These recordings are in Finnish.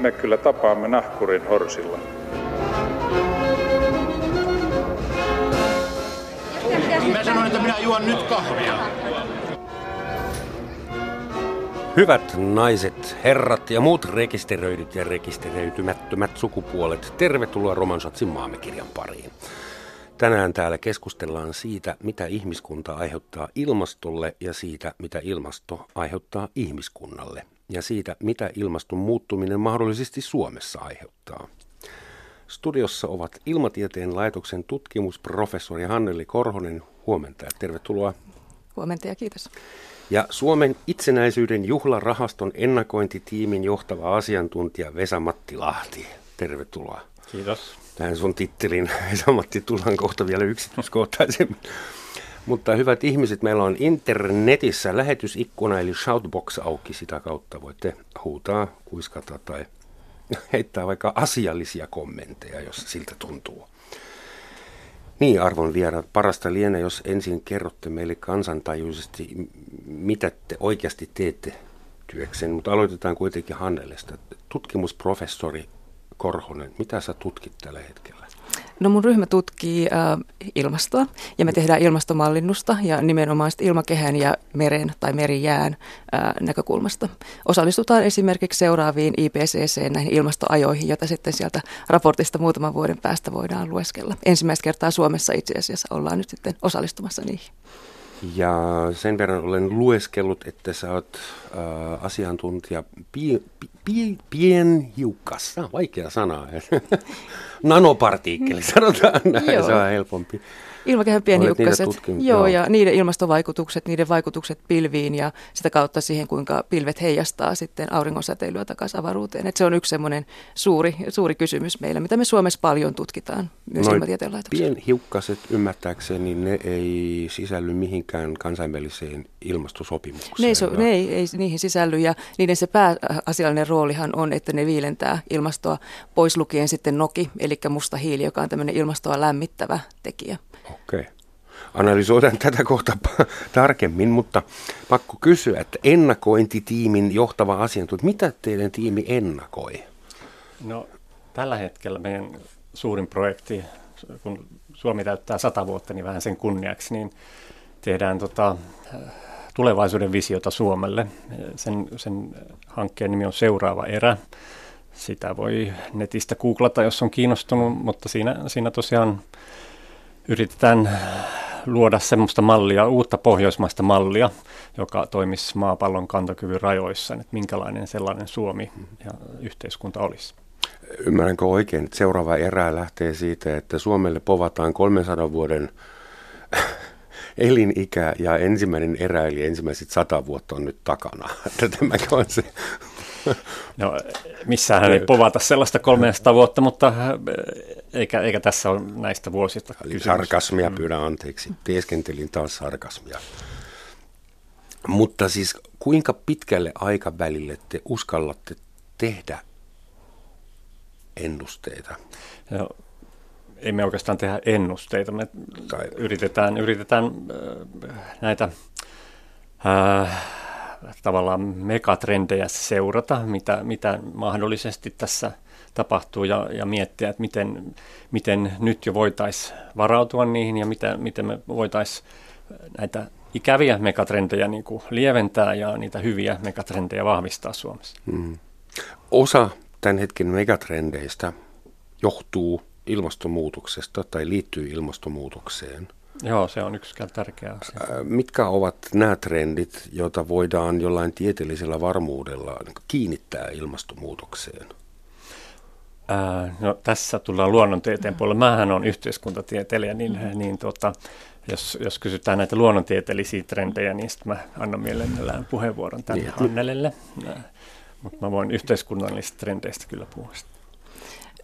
me kyllä tapaamme nahkurin horsilla. Mä sanoin, että minä juon nyt kahvia. Hyvät naiset, herrat ja muut rekisteröidyt ja rekisteröitymättömät sukupuolet, tervetuloa Romansatsin maamekirjan pariin. Tänään täällä keskustellaan siitä, mitä ihmiskunta aiheuttaa ilmastolle ja siitä, mitä ilmasto aiheuttaa ihmiskunnalle. Ja siitä, mitä ilmaston muuttuminen mahdollisesti Suomessa aiheuttaa. Studiossa ovat Ilmatieteen laitoksen tutkimusprofessori Hanneli Korhonen. Huomenta ja tervetuloa. Huomenta ja kiitos. Ja Suomen itsenäisyyden juhlarahaston ennakointitiimin johtava asiantuntija Vesa-Matti Lahti. Tervetuloa. Kiitos. Tähän sun tittelin Vesa-Matti tullaan kohta vielä yksityiskohtaisemmin. Mutta hyvät ihmiset, meillä on internetissä lähetysikkuna eli shoutbox auki. Sitä kautta voitte huutaa, kuiskata tai heittää vaikka asiallisia kommentteja, jos siltä tuntuu. Niin, arvon vieraat, parasta lienee, jos ensin kerrotte meille kansantajuisesti, mitä te oikeasti teette työkseen, mutta aloitetaan kuitenkin Hannelesta. Tutkimusprofessori Korhonen, mitä sä tutkit tällä hetkellä? No mun ryhmä tutkii äh, ilmastoa ja me tehdään ilmastomallinnusta ja nimenomaan ilmakehän ja meren tai merijään äh, näkökulmasta. Osallistutaan esimerkiksi seuraaviin IPCC näihin ilmastoajoihin, joita sitten sieltä raportista muutaman vuoden päästä voidaan lueskella. Ensimmäistä kertaa Suomessa itse asiassa ollaan nyt sitten osallistumassa niihin. Ja sen verran olen lueskellut, että sä oot äh, asiantuntija pi, pi, pi, pienhiukkassa, vaikea sana, nanopartikkeli, sanotaan näin, se on helpompi. Ilmakehän pienhiukkaset, joo, joo, ja niiden ilmastovaikutukset, niiden vaikutukset pilviin ja sitä kautta siihen, kuinka pilvet heijastaa sitten auringonsäteilyä takaisin avaruuteen. Et se on yksi semmoinen suuri, suuri kysymys meillä, mitä me Suomessa paljon tutkitaan myös Noin ilmatieteen laitoksella. Pienhiukkaset ymmärtääkseni, ne ei sisälly mihinkään kansainväliseen ilmastosopimukseen. Ne ei, so, ne ei, ei niihin sisälly ja niiden se pääasiallinen roolihan on, että ne viilentää ilmastoa pois lukien sitten noki, eli musta hiili, joka on tämmöinen ilmastoa lämmittävä tekijä. Okei. Analysoidaan tätä kohta tarkemmin, mutta pakko kysyä, että ennakointitiimin johtava asiantuntija, mitä teidän tiimi ennakoi? No tällä hetkellä meidän suurin projekti, kun Suomi täyttää sata vuotta, niin vähän sen kunniaksi, niin tehdään tota, tulevaisuuden visiota Suomelle. Sen, sen hankkeen nimi on Seuraava erä. Sitä voi netistä googlata, jos on kiinnostunut, mutta siinä, siinä tosiaan yritetään luoda semmoista mallia, uutta pohjoismaista mallia, joka toimisi maapallon kantokyvyn rajoissa, että minkälainen sellainen Suomi ja yhteiskunta olisi. Ymmärränkö oikein, että seuraava erä lähtee siitä, että Suomelle povataan 300 vuoden elinikä ja ensimmäinen erä, eli ensimmäiset sata vuotta on nyt takana. Tämäkö on se No, missään ei povata sellaista 300 vuotta, mutta eikä, eikä tässä ole näistä vuosista kysymys. Sarkasmia, mm. pyydän anteeksi. Teeskentelin taas sarkasmia. Mutta siis kuinka pitkälle aikavälille te uskallatte tehdä ennusteita? No, ei me oikeastaan tehdä ennusteita. Me tai... yritetään, yritetään äh, näitä äh, tavallaan megatrendejä seurata, mitä, mitä mahdollisesti tässä tapahtuu ja, ja miettiä, että miten, miten nyt jo voitaisiin varautua niihin ja miten, miten me voitaisiin näitä ikäviä megatrendejä niin kuin lieventää ja niitä hyviä megatrendejä vahvistaa Suomessa. Hmm. Osa tämän hetken megatrendeistä johtuu ilmastonmuutoksesta tai liittyy ilmastonmuutokseen. Joo, se on yksi tärkeä asia. Mitkä ovat nämä trendit, joita voidaan jollain tieteellisellä varmuudella kiinnittää ilmastonmuutokseen? Ää, no, tässä tullaan luonnontieteen puolelle. Mähän on yhteiskuntatieteilijä, niin, mm. niin tota, jos, jos kysytään näitä luonnontieteellisiä trendejä, niin sitten mä annan mielellään puheenvuoron tänne niin. Annelelle. Mutta mä voin yhteiskunnallisista trendeistä kyllä puhua.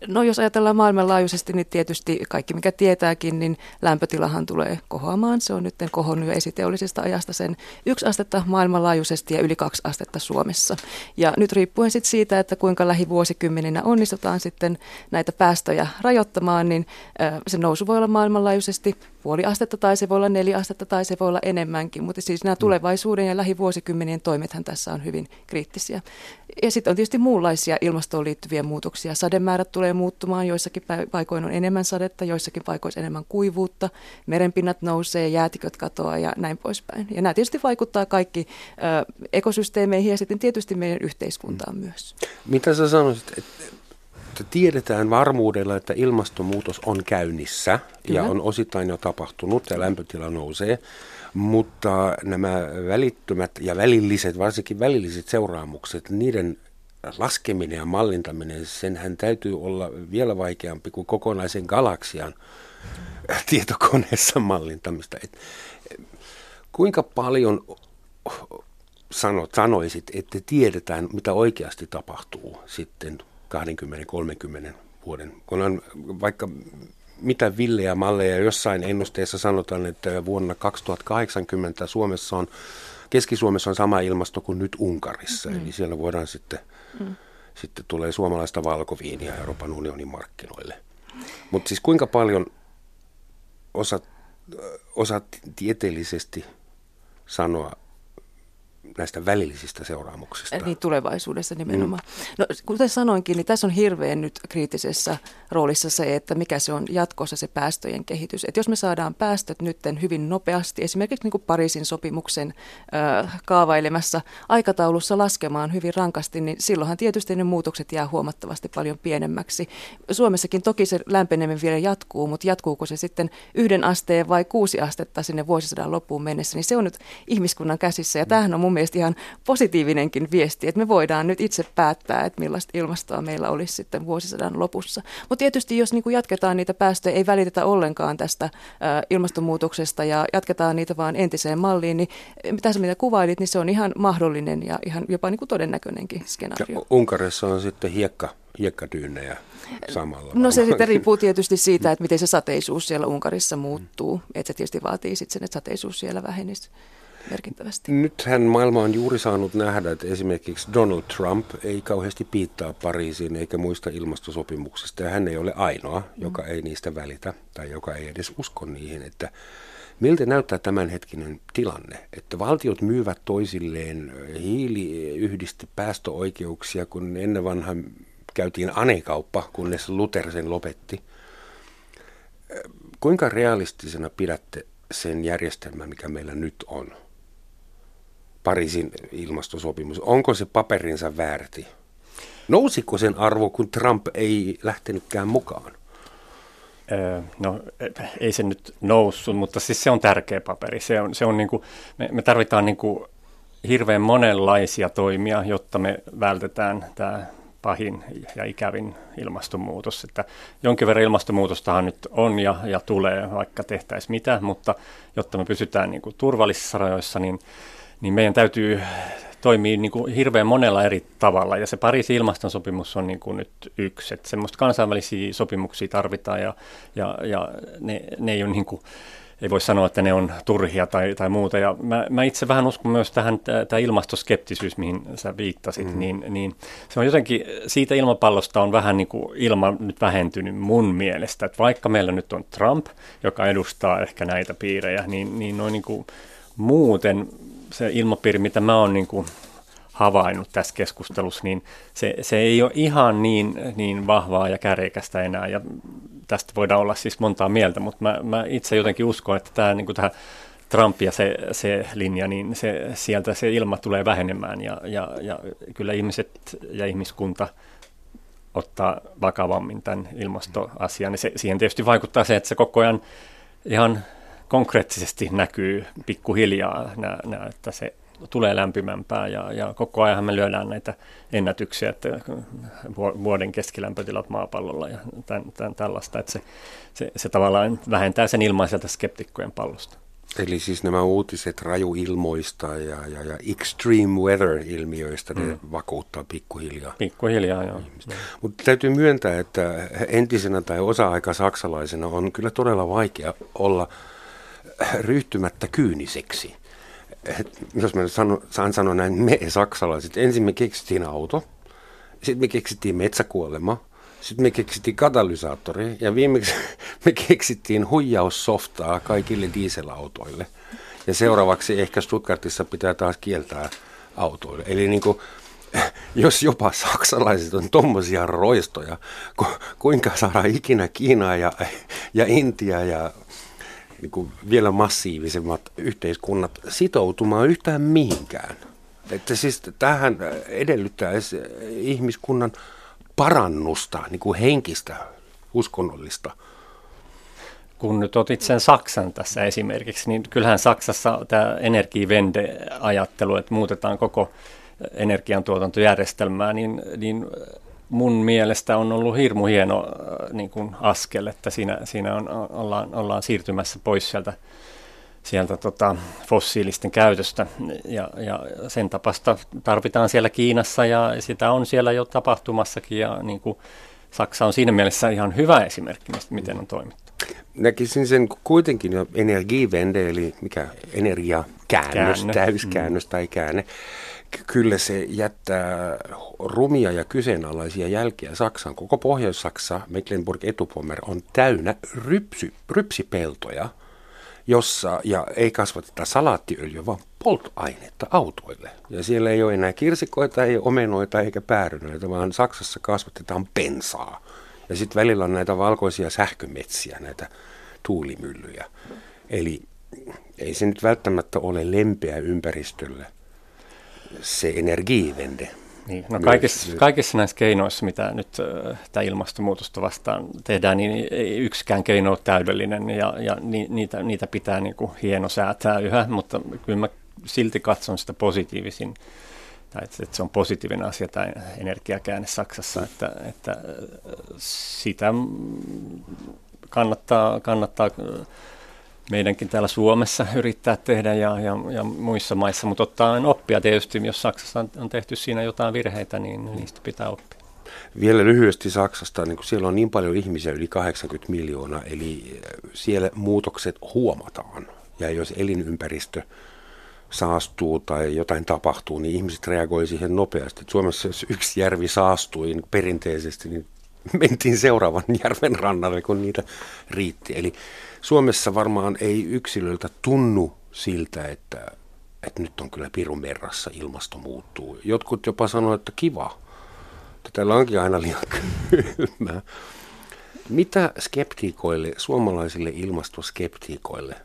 No jos ajatellaan maailmanlaajuisesti, niin tietysti kaikki mikä tietääkin, niin lämpötilahan tulee kohoamaan. Se on nyt kohonnut jo esiteollisesta ajasta sen yksi astetta maailmanlaajuisesti ja yli kaksi astetta Suomessa. Ja nyt riippuen sitten siitä, että kuinka lähivuosikymmeninä onnistutaan sitten näitä päästöjä rajoittamaan, niin se nousu voi olla maailmanlaajuisesti puoli astetta tai se voi olla neljä astetta tai se voi olla enemmänkin, mutta siis nämä mm. tulevaisuuden ja lähivuosikymmenien toimethan tässä on hyvin kriittisiä. Ja sitten on tietysti muunlaisia ilmastoon liittyviä muutoksia. Sademäärät tulee muuttumaan, joissakin paikoin on enemmän sadetta, joissakin paikoissa enemmän kuivuutta, merenpinnat nousee, jäätiköt katoaa ja näin poispäin. Ja nämä tietysti vaikuttaa kaikki ö, ekosysteemeihin ja sitten tietysti meidän yhteiskuntaan mm. myös. Mitä sä sanoisit, että että tiedetään varmuudella, että ilmastonmuutos on käynnissä Kyllä. ja on osittain jo tapahtunut ja lämpötila nousee, mutta nämä välittömät ja välilliset, varsinkin välilliset seuraamukset, niiden laskeminen ja mallintaminen, senhän täytyy olla vielä vaikeampi kuin kokonaisen galaksian tietokoneessa mallintamista. Et, kuinka paljon sanot, sanoisit, että tiedetään, mitä oikeasti tapahtuu sitten 20-30 vuoden. Kun on vaikka mitä villejä malleja, jossain ennusteessa sanotaan, että vuonna 2080 Suomessa on, Keski-Suomessa on sama ilmasto kuin nyt Unkarissa, mm. eli siellä voidaan sitten, mm. sitten tulee suomalaista valkoviiniä Euroopan unionin markkinoille. Mutta siis kuinka paljon osat, osat tieteellisesti sanoa, näistä välillisistä seuraamuksista. Niin tulevaisuudessa nimenomaan. Mm. No, kuten sanoinkin, niin tässä on hirveän nyt kriittisessä roolissa se, että mikä se on jatkossa se päästöjen kehitys. Että jos me saadaan päästöt nytten hyvin nopeasti, esimerkiksi niin kuin Pariisin sopimuksen äh, kaavailemassa aikataulussa laskemaan hyvin rankasti, niin silloinhan tietysti ne muutokset jää huomattavasti paljon pienemmäksi. Suomessakin toki se lämpeneminen vielä jatkuu, mutta jatkuuko se sitten yhden asteen vai kuusi astetta sinne vuosisadan loppuun mennessä, niin se on nyt ihmiskunnan käsissä. Ja tämähän on mun mielestä ihan positiivinenkin viesti, että me voidaan nyt itse päättää, että millaista ilmastoa meillä olisi sitten vuosisadan lopussa. Mutta tietysti jos niin kuin jatketaan niitä päästöjä, ei välitetä ollenkaan tästä ilmastonmuutoksesta ja jatketaan niitä vaan entiseen malliin, niin mitä sä mitä kuvailit, niin se on ihan mahdollinen ja ihan jopa niin kuin todennäköinenkin skenaario. Ja Unkarissa on sitten hiekka, hiekkadyynejä samalla. No se sitten riippuu tietysti siitä, että miten se sateisuus siellä Unkarissa muuttuu. Että se tietysti vaatii sitten sen, että sateisuus siellä vähenisi merkittävästi. Nythän maailma on juuri saanut nähdä, että esimerkiksi Donald Trump ei kauheasti piittaa Pariisiin eikä muista ilmastosopimuksista. Ja hän ei ole ainoa, mm. joka ei niistä välitä tai joka ei edes usko niihin. Että miltä näyttää tämänhetkinen tilanne, että valtiot myyvät toisilleen hiiliyhdisti päästöoikeuksia, kun ennen vanha käytiin anekauppa, kunnes Luther sen lopetti. Kuinka realistisena pidätte sen järjestelmän, mikä meillä nyt on? Pariisin ilmastosopimus, onko se paperinsa väärti? Nousiko sen arvo, kun Trump ei lähtenytkään mukaan? No ei se nyt noussut, mutta siis se on tärkeä paperi. Se on, se on niin kuin, me, me tarvitaan niin kuin hirveän monenlaisia toimia, jotta me vältetään tämä pahin ja ikävin ilmastonmuutos. Että jonkin verran ilmastonmuutostahan nyt on ja, ja tulee, vaikka tehtäisiin mitä, mutta jotta me pysytään niin kuin turvallisissa rajoissa, niin niin meidän täytyy toimia niin kuin hirveän monella eri tavalla. Ja se Pariisin ilmastonsopimus on niin kuin nyt yksi. Että semmoista kansainvälisiä sopimuksia tarvitaan ja, ja, ja ne, ne ei ole niin kuin, ei voi sanoa, että ne on turhia tai, tai muuta. Ja mä, mä itse vähän uskon myös tähän tämä ilmastoskeptisyys, mihin sä viittasit, mm. niin, niin se on jotenkin, siitä ilmapallosta on vähän niin kuin ilma nyt vähentynyt mun mielestä. Että vaikka meillä nyt on Trump, joka edustaa ehkä näitä piirejä, niin, niin noin niin kuin muuten se ilmapiiri, mitä mä oon niin kuin havainnut tässä keskustelussa, niin se, se ei ole ihan niin, niin vahvaa ja käreikästä enää. Ja tästä voidaan olla siis montaa mieltä, mutta mä, mä itse jotenkin uskon, että tämä, niin kuin tämä Trump ja se, se linja, niin se, sieltä se ilma tulee vähenemään ja, ja, ja kyllä ihmiset ja ihmiskunta ottaa vakavammin tämän ilmastoasian. Ja se, siihen tietysti vaikuttaa se, että se koko ajan ihan konkreettisesti näkyy pikkuhiljaa, nää, nää, että se tulee lämpimämpää ja, ja koko ajan me lyödään näitä ennätyksiä, että vuoden keskilämpötilat maapallolla ja tämän, tämän, tällaista, että se, se, se tavallaan vähentää sen ilmaiselta skeptikkojen pallosta. Eli siis nämä uutiset rajuilmoista ja, ja, ja extreme weather-ilmiöistä, mm. ne vakuuttaa pikkuhiljaa. Pikkuhiljaa, joo. Mutta täytyy myöntää, että entisenä tai osa-aika saksalaisena on kyllä todella vaikea olla – ryhtymättä kyyniseksi. Et jos mä sano, saan sanoa näin, me saksalaiset, ensin me keksittiin auto, sitten me keksittiin metsäkuolema, Sitten me keksittiin katalysaattori ja viimeksi me keksittiin huijaussoftaa kaikille dieselautoille. Ja seuraavaksi ehkä Stuttgartissa pitää taas kieltää autoille. Eli niin kuin, jos jopa saksalaiset on tuommoisia roistoja, ku, kuinka saadaan ikinä Kiinaa ja, ja Intia ja niin kuin vielä massiivisemmat yhteiskunnat sitoutumaan yhtään mihinkään. Että siis tähän edellyttää ihmiskunnan parannusta, niin kuin henkistä, uskonnollista. Kun nyt otit sen Saksan tässä esimerkiksi, niin kyllähän Saksassa tämä energivende-ajattelu, että muutetaan koko energiantuotantojärjestelmää, niin, niin mun mielestä on ollut hirmu hieno äh, niin kuin askel, että siinä, siinä on, ollaan, ollaan siirtymässä pois sieltä, sieltä tota, fossiilisten käytöstä ja, ja sen tapasta tarvitaan siellä Kiinassa ja sitä on siellä jo tapahtumassakin ja niin kuin Saksa on siinä mielessä ihan hyvä esimerkki, miten on toimittu. Näkisin sen kuitenkin jo energivende, eli mikä energiakäännös, Käännö. täyskäännös mm. tai käänne kyllä se jättää rumia ja kyseenalaisia jälkiä Saksaan. Koko Pohjois-Saksa, Mecklenburg Etupommer, on täynnä rypsy, rypsipeltoja, jossa, ja ei kasvateta salaattiöljyä, vaan polttoainetta autoille. Ja siellä ei ole enää kirsikoita, ei omenoita eikä päärynöitä, vaan Saksassa kasvatetaan pensaa. Ja sitten välillä on näitä valkoisia sähkömetsiä, näitä tuulimyllyjä. Eli ei se nyt välttämättä ole lempeä ympäristölle se energiivende. Niin, no kaikissa, kaikissa näissä keinoissa, mitä nyt tämä ilmastonmuutosta vastaan tehdään, niin ei yksikään keino ole täydellinen ja, ja ni, niitä, niitä pitää niin kuin hieno säätää yhä, mutta kyllä mä silti katson sitä positiivisin, tai että, että se on positiivinen asia tämä energiakäänne Saksassa, että, että sitä kannattaa, kannattaa meidänkin täällä Suomessa yrittää tehdä ja, ja, ja muissa maissa, mutta ottaa oppia tietysti, jos Saksassa on tehty siinä jotain virheitä, niin niistä pitää oppia. Vielä lyhyesti Saksasta, niin kun siellä on niin paljon ihmisiä, yli 80 miljoonaa, eli siellä muutokset huomataan. Ja jos elinympäristö saastuu tai jotain tapahtuu, niin ihmiset reagoivat siihen nopeasti. Suomessa jos yksi järvi saastui niin perinteisesti, niin mentiin seuraavan järven rannalle, kun niitä riitti. Eli Suomessa varmaan ei yksilöltä tunnu siltä, että, että nyt on kyllä pirun merrassa, ilmasto muuttuu. Jotkut jopa sanoo, että kiva, että täällä onkin aina liian kylmää. Mitä skeptiikoille, suomalaisille ilmastoskeptiikoille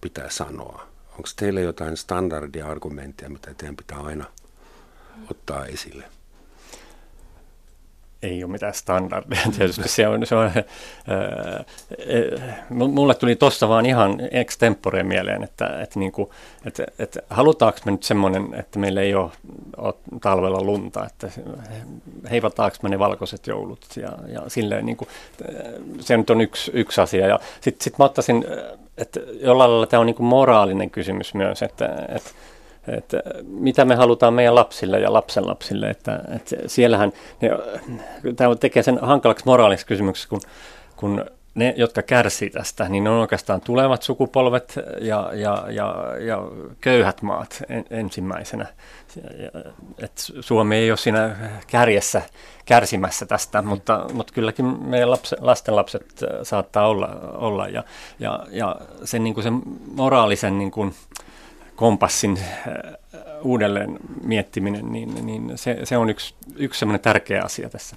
pitää sanoa? Onko teillä jotain standardia argumentteja, mitä teidän pitää aina ottaa esille? Ei ole mitään standardeja. Tietysti se on, se on ää, mulle tuli tuossa vaan ihan extempore mieleen, että, että, niin kuin, että, että halutaanko me nyt semmoinen, että meillä ei ole, ole talvella lunta, että heivataanko me ne valkoiset joulut ja, ja silleen niin kuin, se nyt on yksi, yksi asia. Ja sitten sit mä ottaisin, että jollain lailla tämä on niin moraalinen kysymys myös, että, että että mitä me halutaan meidän lapsille ja lapsenlapsille, että, että siellähän ne, tämä tekee sen hankalaksi moraaliseksi kysymykseksi, kun, kun ne, jotka kärsii tästä, niin ne on oikeastaan tulevat sukupolvet ja, ja, ja, ja köyhät maat en, ensimmäisenä. Et Suomi ei ole siinä kärjessä kärsimässä tästä, mutta, mutta kylläkin meidän lapse, lastenlapset saattaa olla. olla ja, ja, ja sen, niin kuin sen moraalisen niin kuin, kompassin äh, uudelleen miettiminen, niin, niin se, se on yksi, yksi semmoinen tärkeä asia tässä.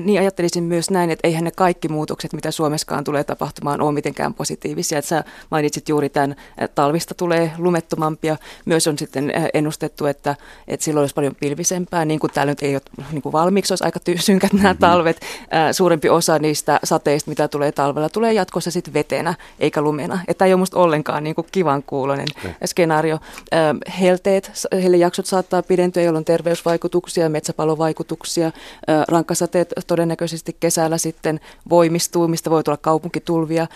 Niin ajattelisin myös näin, että eihän ne kaikki muutokset, mitä Suomessakaan tulee tapahtumaan, ole mitenkään positiivisia. Että sä mainitsit juuri tämän, että talvista tulee lumettomampia. Myös on sitten äh, ennustettu, että, että silloin olisi paljon pilvisempää, niin kuin täällä nyt ei ole niin kuin valmiiksi, olisi aika synkät nämä mm-hmm. talvet. Äh, suurempi osa niistä sateista, mitä tulee talvella, tulee jatkossa sitten vetenä eikä lumena. Että ei ole musta ollenkaan niin kuin kivan kuulonen okay. skenaario. Äh, helteet, hellejaksot saattaa pidentyä, jolloin terveysvaikutuksia, metsäpalovaikutuksia, rankkasateet todennäköisesti kesällä sitten voimistuu, mistä voi tulla kaupunkitulvia.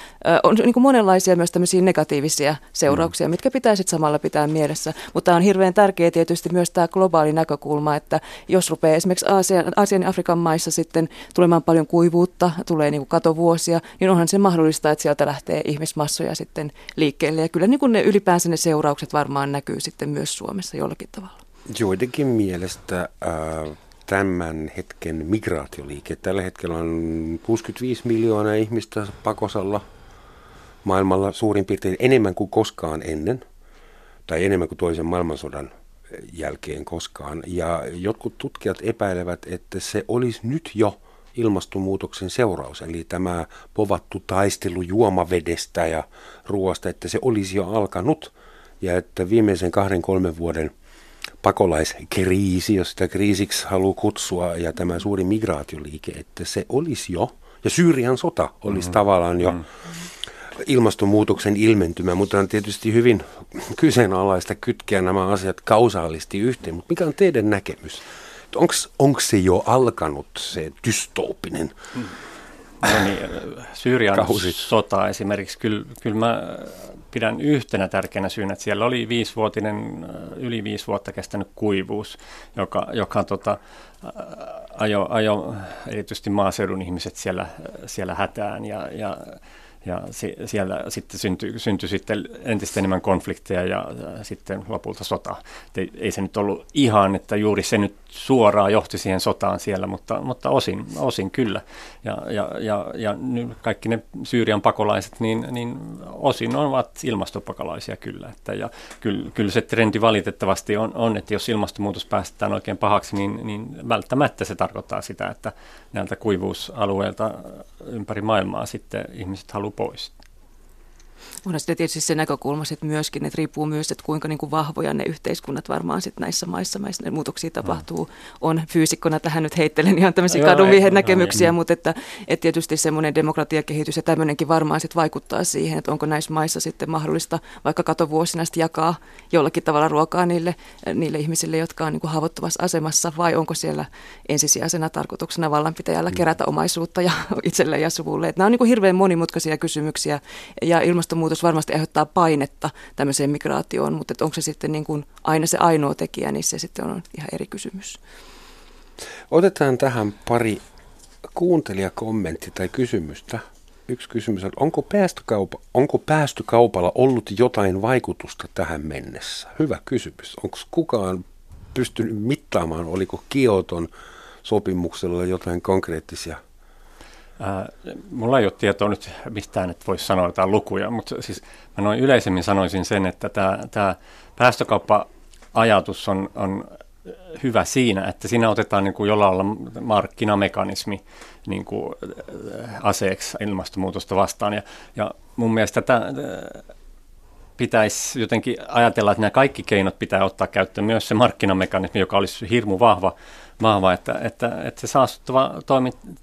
On niin kuin monenlaisia myös tämmöisiä negatiivisia seurauksia, mm. mitkä pitää sitten samalla pitää mielessä. Mutta on hirveän tärkeä tietysti myös tämä globaali näkökulma, että jos rupeaa esimerkiksi Aasian, Aasian ja Afrikan maissa sitten tulemaan paljon kuivuutta, tulee niin kuin katovuosia, niin onhan se mahdollista, että sieltä lähtee ihmismassoja sitten liikkeelle. Ja kyllä niin kuin ne ylipäänsä ne seuraukset varmaan näkyy sitten myös Suomessa jollakin tavalla. Joidenkin mielestä äh, tämän hetken migraatioliike. Tällä hetkellä on 65 miljoonaa ihmistä pakosalla maailmalla suurin piirtein enemmän kuin koskaan ennen, tai enemmän kuin toisen maailmansodan jälkeen koskaan. Ja jotkut tutkijat epäilevät, että se olisi nyt jo ilmastonmuutoksen seuraus, eli tämä povattu taistelu juomavedestä ja ruoasta, että se olisi jo alkanut ja että viimeisen kahden kolmen vuoden pakolaiskriisi, jos sitä kriisiksi haluaa kutsua, ja tämä suuri migraatioliike, että se olisi jo, ja Syyrian sota olisi mm-hmm. tavallaan jo mm-hmm. ilmastonmuutoksen ilmentymä, mutta on tietysti hyvin kyseenalaista kytkeä nämä asiat kausaalisti yhteen. Mutta mikä on teidän näkemys? Onko se jo alkanut, se dystopinen mm. No niin, Syyrian Kausi. sota esimerkiksi, kyllä, kyllä mä pidän yhtenä tärkeänä syynä, että siellä oli viisivuotinen, yli viisi vuotta kestänyt kuivuus, joka, joka tota, ajo, ajo erityisesti maaseudun ihmiset siellä, siellä hätään ja, ja ja si- siellä sitten syntyi, syntyi sitten entistä enemmän konflikteja ja, ja sitten lopulta sota. ei, ei se nyt ollut ihan, että juuri se nyt suoraan johti siihen sotaan siellä, mutta, mutta osin, osin kyllä. Ja, ja, ja, ja nyt kaikki ne Syyrian pakolaiset, niin, niin osin ovat ilmastopakolaisia kyllä. Että, ja kyllä, kyllä se trendi valitettavasti on, on, että jos ilmastonmuutos päästetään oikein pahaksi, niin, niin välttämättä se tarkoittaa sitä, että näiltä kuivuusalueilta ympäri maailmaa sitten ihmiset haluaa pois. Onhan sitten tietysti se näkökulma sit myöskin, että riippuu myös, että kuinka niin kuin vahvoja ne yhteiskunnat varmaan sit näissä maissa, missä ne muutoksia tapahtuu. On fyysikkona tähän nyt heittelen ihan tämmöisiä kadumiehen näkemyksiä, mutta että, että tietysti semmoinen demokratiakehitys ja tämmöinenkin varmaan sit vaikuttaa siihen, että onko näissä maissa sitten mahdollista vaikka katovuosina jakaa jollakin tavalla ruokaa niille, niille ihmisille, jotka on niin kuin haavoittuvassa asemassa, vai onko siellä ensisijaisena tarkoituksena vallanpitäjällä mm. kerätä omaisuutta ja itselle ja suvulle. Että nämä on niin kuin hirveän monimutkaisia kysymyksiä ja ilmastonmuutos ilmastonmuutos varmasti aiheuttaa painetta tämmöiseen migraatioon, mutta onko se sitten niin kuin aina se ainoa tekijä, niin se sitten on ihan eri kysymys. Otetaan tähän pari kuuntelijakommentti tai kysymystä. Yksi kysymys on, onko, päästökaupa, onko päästökaupalla ollut jotain vaikutusta tähän mennessä? Hyvä kysymys. Onko kukaan pystynyt mittaamaan, oliko Kioton sopimuksella jotain konkreettisia Mulla ei ole tietoa nyt mistään, että voisi sanoa jotain lukuja, mutta siis mä noin yleisemmin sanoisin sen, että tämä, päästökauppa-ajatus on, on hyvä siinä, että siinä otetaan niin kuin jollain lailla markkinamekanismi niin kuin aseeksi ilmastonmuutosta vastaan. Ja, ja mun mielestä tämä pitäisi jotenkin ajatella, että nämä kaikki keinot pitää ottaa käyttöön, myös se markkinamekanismi, joka olisi hirmu vahva, vahva että, että, että se saastuttava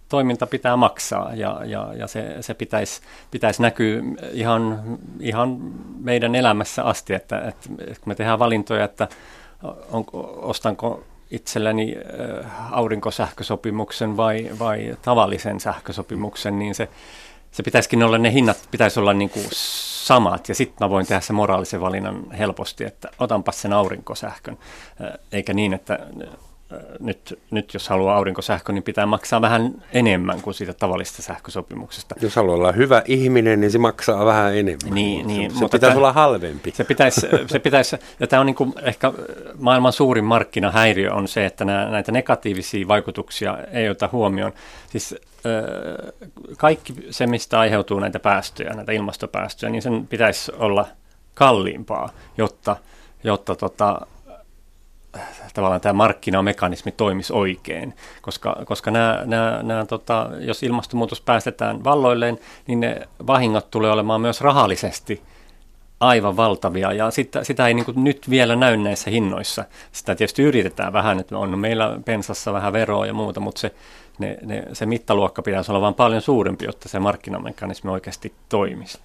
toiminta pitää maksaa ja, ja, ja se, se pitäisi, pitäisi näkyä ihan, ihan meidän elämässä asti, että, että, me tehdään valintoja, että onko, ostanko itselleni äh, aurinkosähkösopimuksen vai, vai tavallisen sähkösopimuksen, niin se, se pitäisikin olla, ne hinnat pitäisi olla niin kuin samat, ja sitten mä voin tehdä sen moraalisen valinnan helposti, että otanpas sen aurinkosähkön, eikä niin, että nyt, nyt jos haluaa aurinkosähkö, niin pitää maksaa vähän enemmän kuin siitä tavallisesta sähkösopimuksesta. Jos haluaa olla hyvä ihminen, niin se maksaa vähän enemmän. Niin, niin, se, se pitäisi tämä, olla halvempi. Se pitäisi, se pitäisi ja tämä on niin kuin ehkä maailman suurin markkinahäiriö on se, että nämä, näitä negatiivisia vaikutuksia ei ota huomioon. Siis kaikki se, mistä aiheutuu näitä päästöjä, näitä ilmastopäästöjä, niin sen pitäisi olla kalliimpaa, jotta, jotta tota, tavallaan tämä markkinamekanismi toimisi oikein, koska, koska nämä, nämä, nämä, tota, jos ilmastonmuutos päästetään valloilleen, niin ne vahingot tulee olemaan myös rahallisesti aivan valtavia, ja sitä, sitä ei niin nyt vielä näy näissä hinnoissa. Sitä tietysti yritetään vähän, että on meillä pensassa vähän veroa ja muuta, mutta se, ne, ne, se mittaluokka pitäisi olla vain paljon suurempi, jotta se markkinamekanismi oikeasti toimisi.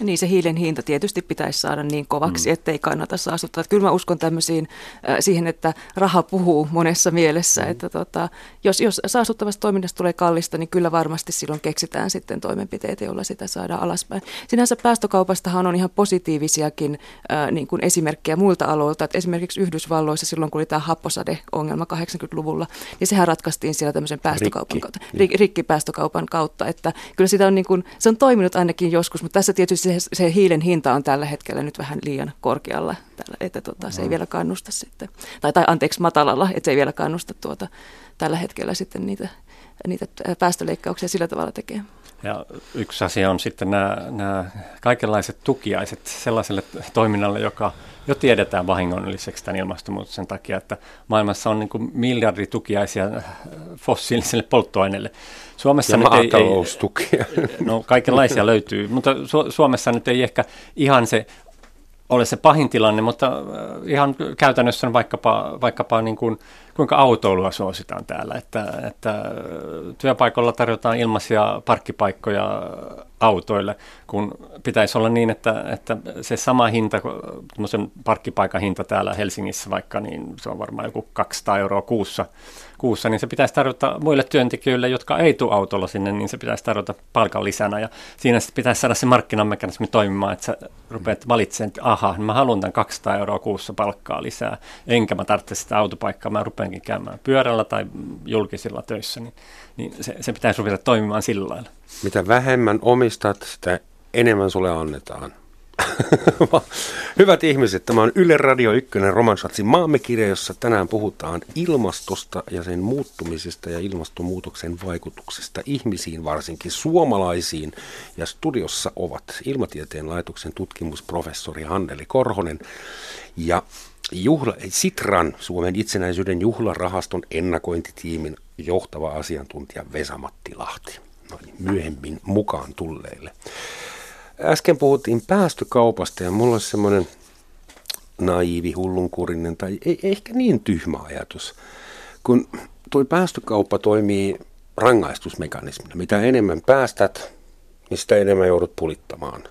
Niin se hiilen hinta tietysti pitäisi saada niin kovaksi, mm. ettei kannata saastuttaa. Kyllä mä uskon tämmöisiin äh, siihen, että raha puhuu monessa mielessä. Mm. Että tota, jos, jos saastuttavasta toiminnasta tulee kallista, niin kyllä varmasti silloin keksitään sitten toimenpiteitä, joilla sitä saadaan alaspäin. Sinänsä päästökaupastahan on ihan positiivisiakin äh, niin kuin esimerkkejä muilta aloilta. Että esimerkiksi Yhdysvalloissa silloin, kun oli tämä happosade-ongelma 80-luvulla, niin sehän ratkaistiin siellä tämmöisen päästökaupan Rikki. kautta, niin. rikkipäästökaupan kautta. Että kyllä sitä on, niin kuin, se on toiminut ainakin joskus, mutta tässä tietysti se, se hiilen hinta on tällä hetkellä nyt vähän liian korkealla, että tota, se ei vielä kannusta sitten, tai, tai anteeksi matalalla, että se ei vielä kannusta tuota, tällä hetkellä sitten niitä, niitä päästöleikkauksia sillä tavalla tekee. Ja yksi asia on sitten nämä, nämä kaikenlaiset tukiaiset sellaiselle toiminnalle, joka jo tiedetään vahingolliseksi tämän ilmastonmuutoksen takia, että maailmassa on niin kuin miljardi tukiaisia fossiilisille polttoaineille. Suomessa ja nyt ei, ei, no kaikenlaisia löytyy, mutta Su- Suomessa nyt ei ehkä ihan se ole se pahin tilanne, mutta äh, ihan käytännössä on vaikkapa, vaikkapa niin kuin, kuinka autoilua suositaan täällä, että, että työpaikalla tarjotaan ilmaisia parkkipaikkoja autoille, kun pitäisi olla niin, että, että se sama hinta, parkkipaikan hinta täällä Helsingissä vaikka, niin se on varmaan joku 200 euroa kuussa, kuussa, niin se pitäisi tarjota muille työntekijöille, jotka ei tule autolla sinne, niin se pitäisi tarjota palkan lisänä. Ja siinä sitten pitäisi saada se markkinamekanismi toimimaan, että sä rupeat valitsemaan, että aha, mä haluan tämän 200 euroa kuussa palkkaa lisää, enkä mä tarvitse sitä autopaikkaa, mä rupeankin käymään pyörällä tai julkisilla töissä, niin, niin se, se pitäisi ruveta toimimaan sillä lailla. Mitä vähemmän omistat, sitä enemmän sulle annetaan. Hyvät ihmiset, tämä on Yle Radio 1 Romansatsin maamekirja, jossa tänään puhutaan ilmastosta ja sen muuttumisesta ja ilmastonmuutoksen vaikutuksesta ihmisiin, varsinkin suomalaisiin. Ja studiossa ovat Ilmatieteen laitoksen tutkimusprofessori Hanneli Korhonen ja juhla, Sitran, Suomen itsenäisyyden juhlarahaston ennakointitiimin johtava asiantuntija Vesamatti Lahti. Noin myöhemmin mukaan tulleille. Äsken puhuttiin päästökaupasta ja mulla on semmoinen naivi, hullunkurinen tai ei, ehkä niin tyhmä ajatus. Kun tuo päästökauppa toimii rangaistusmekanismina. Mitä enemmän päästät, niin sitä enemmän joudut pulittamaan.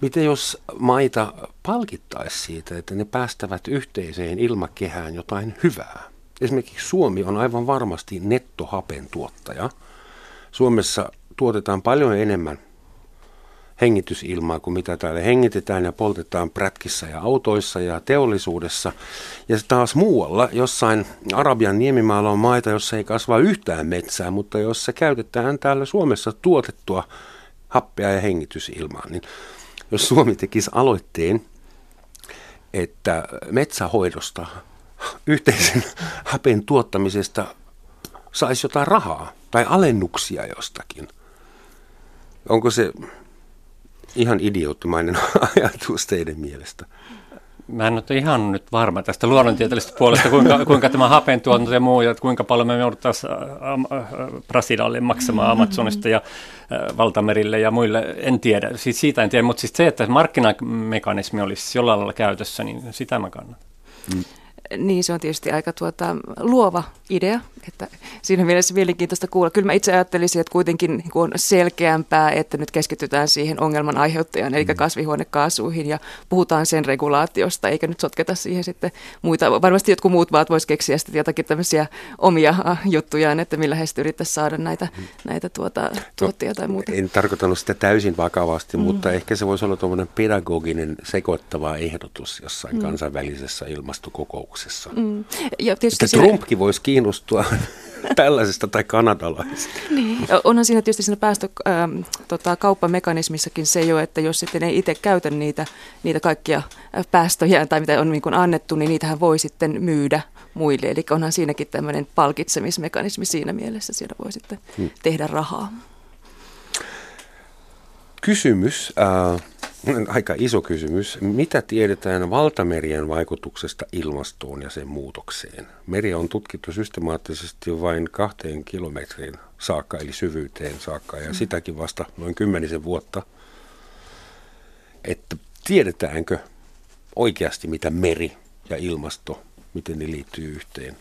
Miten jos maita palkittaisi siitä, että ne päästävät yhteiseen ilmakehään jotain hyvää? Esimerkiksi Suomi on aivan varmasti nettohapen tuottaja. Suomessa tuotetaan paljon enemmän hengitysilmaa kuin mitä täällä hengitetään ja poltetaan prätkissä ja autoissa ja teollisuudessa. Ja taas muualla, jossain Arabian niemimaalla on maita, jossa ei kasva yhtään metsää, mutta jossa käytetään täällä Suomessa tuotettua happea ja hengitysilmaa. Niin jos Suomi tekisi aloitteen, että metsähoidosta, yhteisen hapen tuottamisesta saisi jotain rahaa tai alennuksia jostakin. Onko se ihan idioottimainen ajatus teidän mielestä? Mä en ole ihan nyt varma tästä luonnontieteellisestä puolesta, kuinka, kuinka tämä hapen tuotanto ja muu, ja kuinka paljon me jouduttaisiin Brasilalle maksamaan Amazonista ja valtamerille ja muille, en tiedä. Siis siitä en tiedä, mutta siis se, että markkinamekanismi olisi jollain lailla käytössä, niin sitä mä kannatan. Mm niin se on tietysti aika tuota, luova idea, että siinä mielessä mielenkiintoista kuulla. Kyllä mä itse ajattelisin, että kuitenkin niin on selkeämpää, että nyt keskitytään siihen ongelman aiheuttajan, eli mm. kasvihuonekaasuihin, ja puhutaan sen regulaatiosta, eikä nyt sotketa siihen sitten muita. Varmasti jotkut muut maat voisi keksiä sitten jotakin tämmöisiä omia äh, juttujaan, että millä he sitten yrittäisi saada näitä, mm. näitä tuota, tuottia no, tai muuta. En tarkoittanut sitä täysin vakavasti, mm. mutta ehkä se voisi olla tuommoinen pedagoginen sekoittava ehdotus jossain mm. kansainvälisessä ilmastokokouksessa tapauksessa. Mm. Ja tietysti että Trumpkin voisi kiinnostua tällaisesta tai kanadalaisesta. Niin. Onhan siinä tietysti siinä päästö, ähm, tota, kauppamekanismissakin se jo, että jos sitten ei itse käytä niitä, niitä kaikkia päästöjä tai mitä on niin kuin annettu, niin niitähän voi sitten myydä muille. Eli onhan siinäkin tämmöinen palkitsemismekanismi siinä mielessä, siellä voi sitten hmm. tehdä rahaa. Kysymys. Äh, aika iso kysymys. Mitä tiedetään valtamerien vaikutuksesta ilmastoon ja sen muutokseen? Meri on tutkittu systemaattisesti vain kahteen kilometriin saakka, eli syvyyteen saakka, ja mm. sitäkin vasta noin kymmenisen vuotta. Että tiedetäänkö oikeasti, mitä meri ja ilmasto, miten ne liittyy yhteen?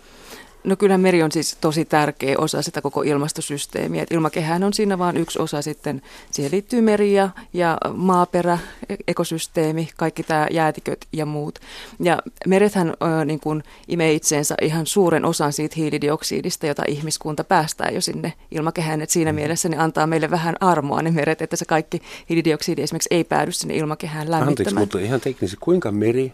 No kyllä meri on siis tosi tärkeä osa sitä koko ilmastosysteemiä. Et ilmakehään on siinä vain yksi osa sitten. Siihen liittyy meri ja, ja maaperä, ekosysteemi, kaikki tämä jäätiköt ja muut. Ja merethän ö, niin kuin imee itseensä ihan suuren osan siitä hiilidioksidista, jota ihmiskunta päästää jo sinne ilmakehään. Et siinä mm. mielessä ne antaa meille vähän armoa ne meret, että se kaikki hiilidioksidi esimerkiksi ei päädy sinne ilmakehään lämmittämään. Anteeksi, mutta ihan teknisesti, kuinka meri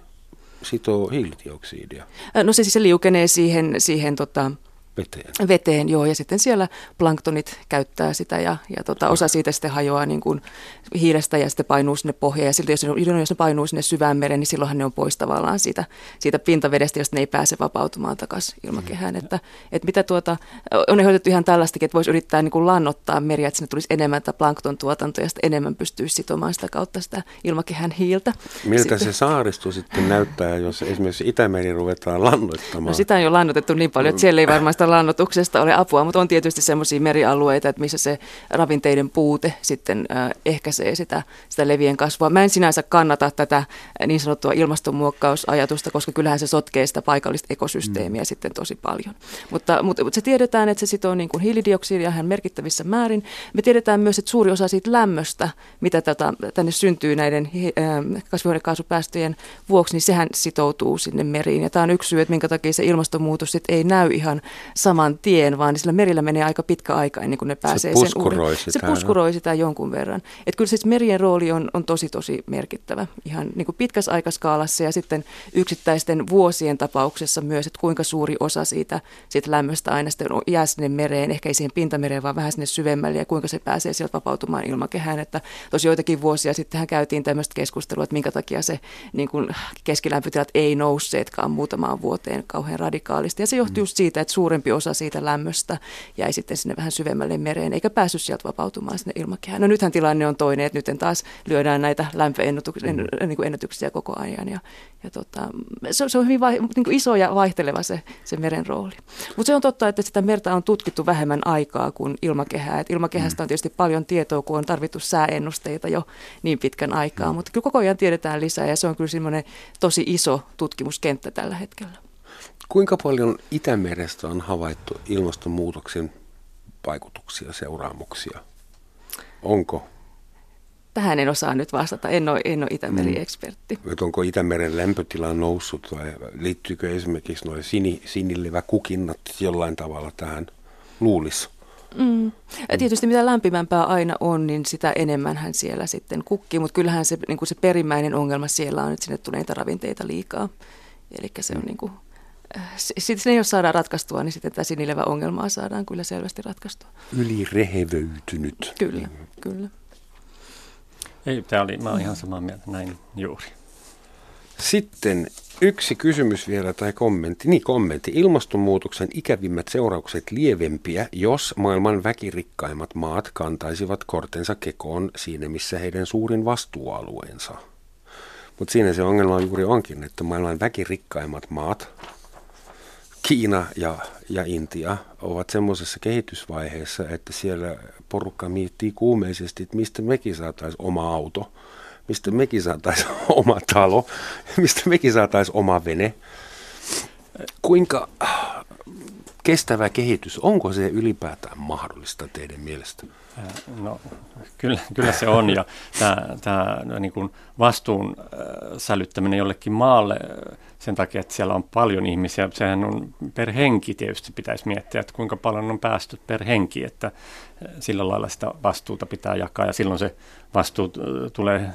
sitoo hiilidioksidia? No se siis liukenee siihen, siihen tota, Veteen. Veteen, joo, ja sitten siellä planktonit käyttää sitä ja, ja tota, osa siitä sitten hajoaa niin kuin hiilestä ja sitten painuu sinne pohjaan. Ja silti jos ne, jos ne painuu sinne syvään mereen, niin silloinhan ne on pois tavallaan siitä, siitä pintavedestä, josta ne ei pääse vapautumaan takaisin ilmakehään. Mm. Että, että mitä tuota, on ehdotettu ihan tällaistakin, että voisi yrittää niin kuin lannottaa meriä, että sinne tulisi enemmän tätä plankton tuotantoa ja sitten enemmän pystyisi sitomaan sitä kautta sitä ilmakehän hiiltä. Miltä sitten, se saaristo sitten näyttää, jos esimerkiksi Itämeri ruvetaan lannoittamaan? No sitä on jo lannotettu niin paljon, että siellä ei varmaan sitä lannotuksesta ole apua, mutta on tietysti semmoisia merialueita, että missä se ravinteiden puute sitten äh, ehkäisee sitä, sitä levien kasvua. Mä en sinänsä kannata tätä niin sanottua ilmastonmuokkausajatusta, koska kyllähän se sotkee sitä paikallista ekosysteemiä mm. sitten tosi paljon. Mutta, mutta, mutta se tiedetään, että se sitoo niin kuin hiilidioksidia ihan merkittävissä määrin. Me tiedetään myös, että suuri osa siitä lämmöstä, mitä tätä, tänne syntyy näiden äh, kasvihuonekaasupäästöjen vuoksi, niin sehän sitoutuu sinne meriin. Ja tämä on yksi syy, että minkä takia se ilmastonmuutos sit ei näy ihan saman tien, vaan sillä merillä menee aika pitkä aika ennen kuin ne pääsee se sen uuden. Sitä, se puskuroi sitä jonkun verran. Et kyllä siis merien rooli on, on tosi tosi merkittävä ihan niin kuin pitkässä aikaskaalassa ja sitten yksittäisten vuosien tapauksessa myös, että kuinka suuri osa siitä, siitä lämmöstä aina sitten jää sinne mereen, ehkä ei siihen pintamereen, vaan vähän sinne syvemmälle ja kuinka se pääsee sieltä vapautumaan ilmakehään. Että tosi joitakin vuosia sittenhän käytiin tämmöistä keskustelua, että minkä takia se niin kuin keskilämpötilat ei nousseetkaan muutamaan vuoteen kauhean radikaalisti. Ja se johtuu mm. just siitä, että suurempi osa siitä lämmöstä jäi sitten sinne vähän syvemmälle mereen, eikä päässyt sieltä vapautumaan sinne ilmakehään. No nythän tilanne on toinen, että nyt taas lyödään näitä lämpöennätyksiä mm. niin koko ajan. Ja, ja tota, se, se on hyvin vai, niin kuin iso ja vaihteleva se, se meren rooli. Mutta se on totta, että sitä merta on tutkittu vähemmän aikaa kuin ilmakehää. Et ilmakehästä on tietysti paljon tietoa, kun on tarvittu sääennusteita jo niin pitkän aikaa, mm. mutta kyllä koko ajan tiedetään lisää ja se on kyllä semmoinen tosi iso tutkimuskenttä tällä hetkellä. Kuinka paljon Itämerestä on havaittu ilmastonmuutoksen vaikutuksia, seuraamuksia? Onko? Tähän en osaa nyt vastata. En ole, en ole Itämeri-ekspertti. Mm. Onko Itämeren lämpötila noussut vai liittyykö esimerkiksi nuo sini, sinileväkukinnat jollain tavalla tähän? Luulisi. Mm. Ja tietysti mitä lämpimämpää aina on, niin sitä enemmän hän siellä sitten kukkii, mutta kyllähän se, niin kuin se perimmäinen ongelma siellä on, että sinne tulee niitä ravinteita liikaa. Eli se on mm. niin kuin, sitten jos saadaan ratkaistua, niin sitten tämä sinilevä ongelmaa saadaan kyllä selvästi ratkaistua. Ylirehevöitynyt. Kyllä, kyllä. Ei, tämä oli, mä olen ihan samaa mieltä näin juuri. Sitten yksi kysymys vielä tai kommentti. Niin, kommentti. Ilmastonmuutoksen ikävimmät seuraukset lievempiä, jos maailman väkirikkaimmat maat kantaisivat kortensa kekoon siinä, missä heidän suurin vastuualueensa. Mutta siinä se ongelma juuri onkin, että maailman väkirikkaimmat maat, Kiina ja, ja Intia, ovat semmoisessa kehitysvaiheessa, että siellä porukka miettii kuumeisesti, että mistä mekin saataisiin oma auto – mistä mekin saataisiin oma talo, mistä mekin saataisiin oma vene. Kuinka kestävä kehitys, onko se ylipäätään mahdollista teidän mielestä? No kyllä, kyllä se on. Ja tämä, tämä niin kuin vastuun sälyttäminen jollekin maalle sen takia, että siellä on paljon ihmisiä, sehän on per henki tietysti pitäisi miettiä, että kuinka paljon on päästöt per henki, että sillä lailla sitä vastuuta pitää jakaa. Ja silloin se vastuu tulee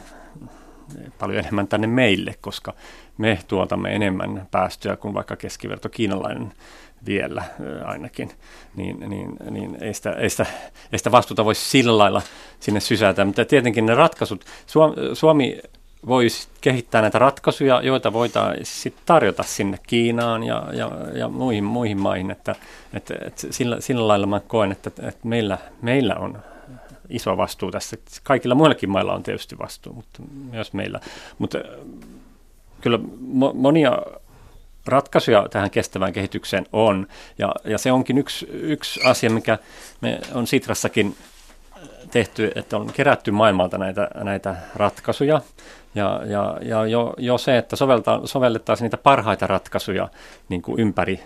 paljon enemmän tänne meille, koska me tuotamme enemmän päästöjä kuin vaikka keskiverto kiinalainen vielä ainakin, niin, niin, niin ei, sitä, ei, sitä, ei sitä vastuuta voisi sillä lailla sinne sysätä. Mutta tietenkin ne ratkaisut, Suomi, Suomi voisi kehittää näitä ratkaisuja, joita voitaisiin tarjota sinne Kiinaan ja, ja, ja muihin, muihin maihin. Että, että, että sillä, sillä lailla mä koen, että, että meillä, meillä on iso vastuu tässä. Kaikilla muillakin mailla on tietysti vastuu, mutta myös meillä. Mutta äh, kyllä mo- monia ratkaisuja tähän kestävään kehitykseen on, ja, ja se onkin yksi, yksi asia, mikä me on Sitrassakin tehty, että on kerätty maailmalta näitä, näitä ratkaisuja, ja, ja, ja jo, jo se, että sovellettaisiin niitä parhaita ratkaisuja niin kuin ympäri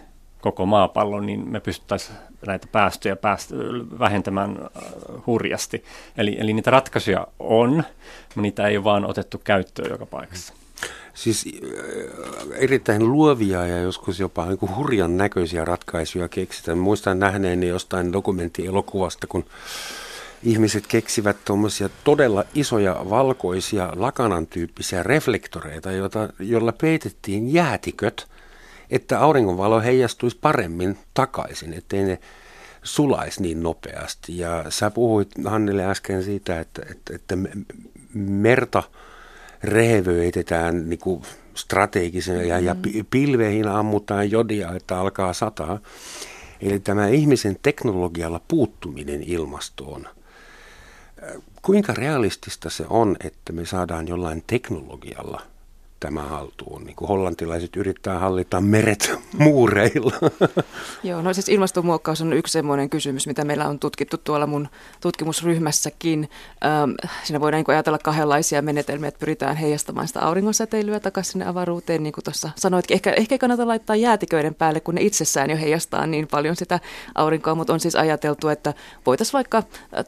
koko maapallon, niin me pystyttäisiin näitä päästöjä pääst- vähentämään äh, hurjasti. Eli, eli niitä ratkaisuja on, mutta niitä ei ole vaan otettu käyttöön joka paikassa. Siis äh, erittäin luovia ja joskus jopa niin kuin hurjan näköisiä ratkaisuja keksitään. Muistan nähneeni jostain dokumenttielokuvasta, kun ihmiset keksivät tuommoisia todella isoja valkoisia lakanan tyyppisiä reflektoreita, joilla peitettiin jäätiköt – että auringonvalo heijastuisi paremmin takaisin, ettei ne sulaisi niin nopeasti. Ja sä puhuit Hannille äsken siitä, että, että, että merta rehevöitetään niin kuin strategisen ja, ja mm. pilveihin ammutaan jodia, että alkaa sataa. Eli tämä ihmisen teknologialla puuttuminen ilmastoon. Kuinka realistista se on, että me saadaan jollain teknologialla – tämä haltuun. Niin kuin hollantilaiset yrittää hallita meret muureilla. Joo, no siis ilmastonmuokkaus on yksi semmoinen kysymys, mitä meillä on tutkittu tuolla mun tutkimusryhmässäkin. Ähm, siinä voidaan niin ajatella kahdenlaisia menetelmiä, että pyritään heijastamaan sitä auringonsäteilyä takaisin sinne avaruuteen, niin kuin tuossa sanoitkin. Ehkä, ehkä ei kannata laittaa jäätiköiden päälle, kun ne itsessään jo heijastaa niin paljon sitä aurinkoa, mutta on siis ajateltu, että voitaisiin vaikka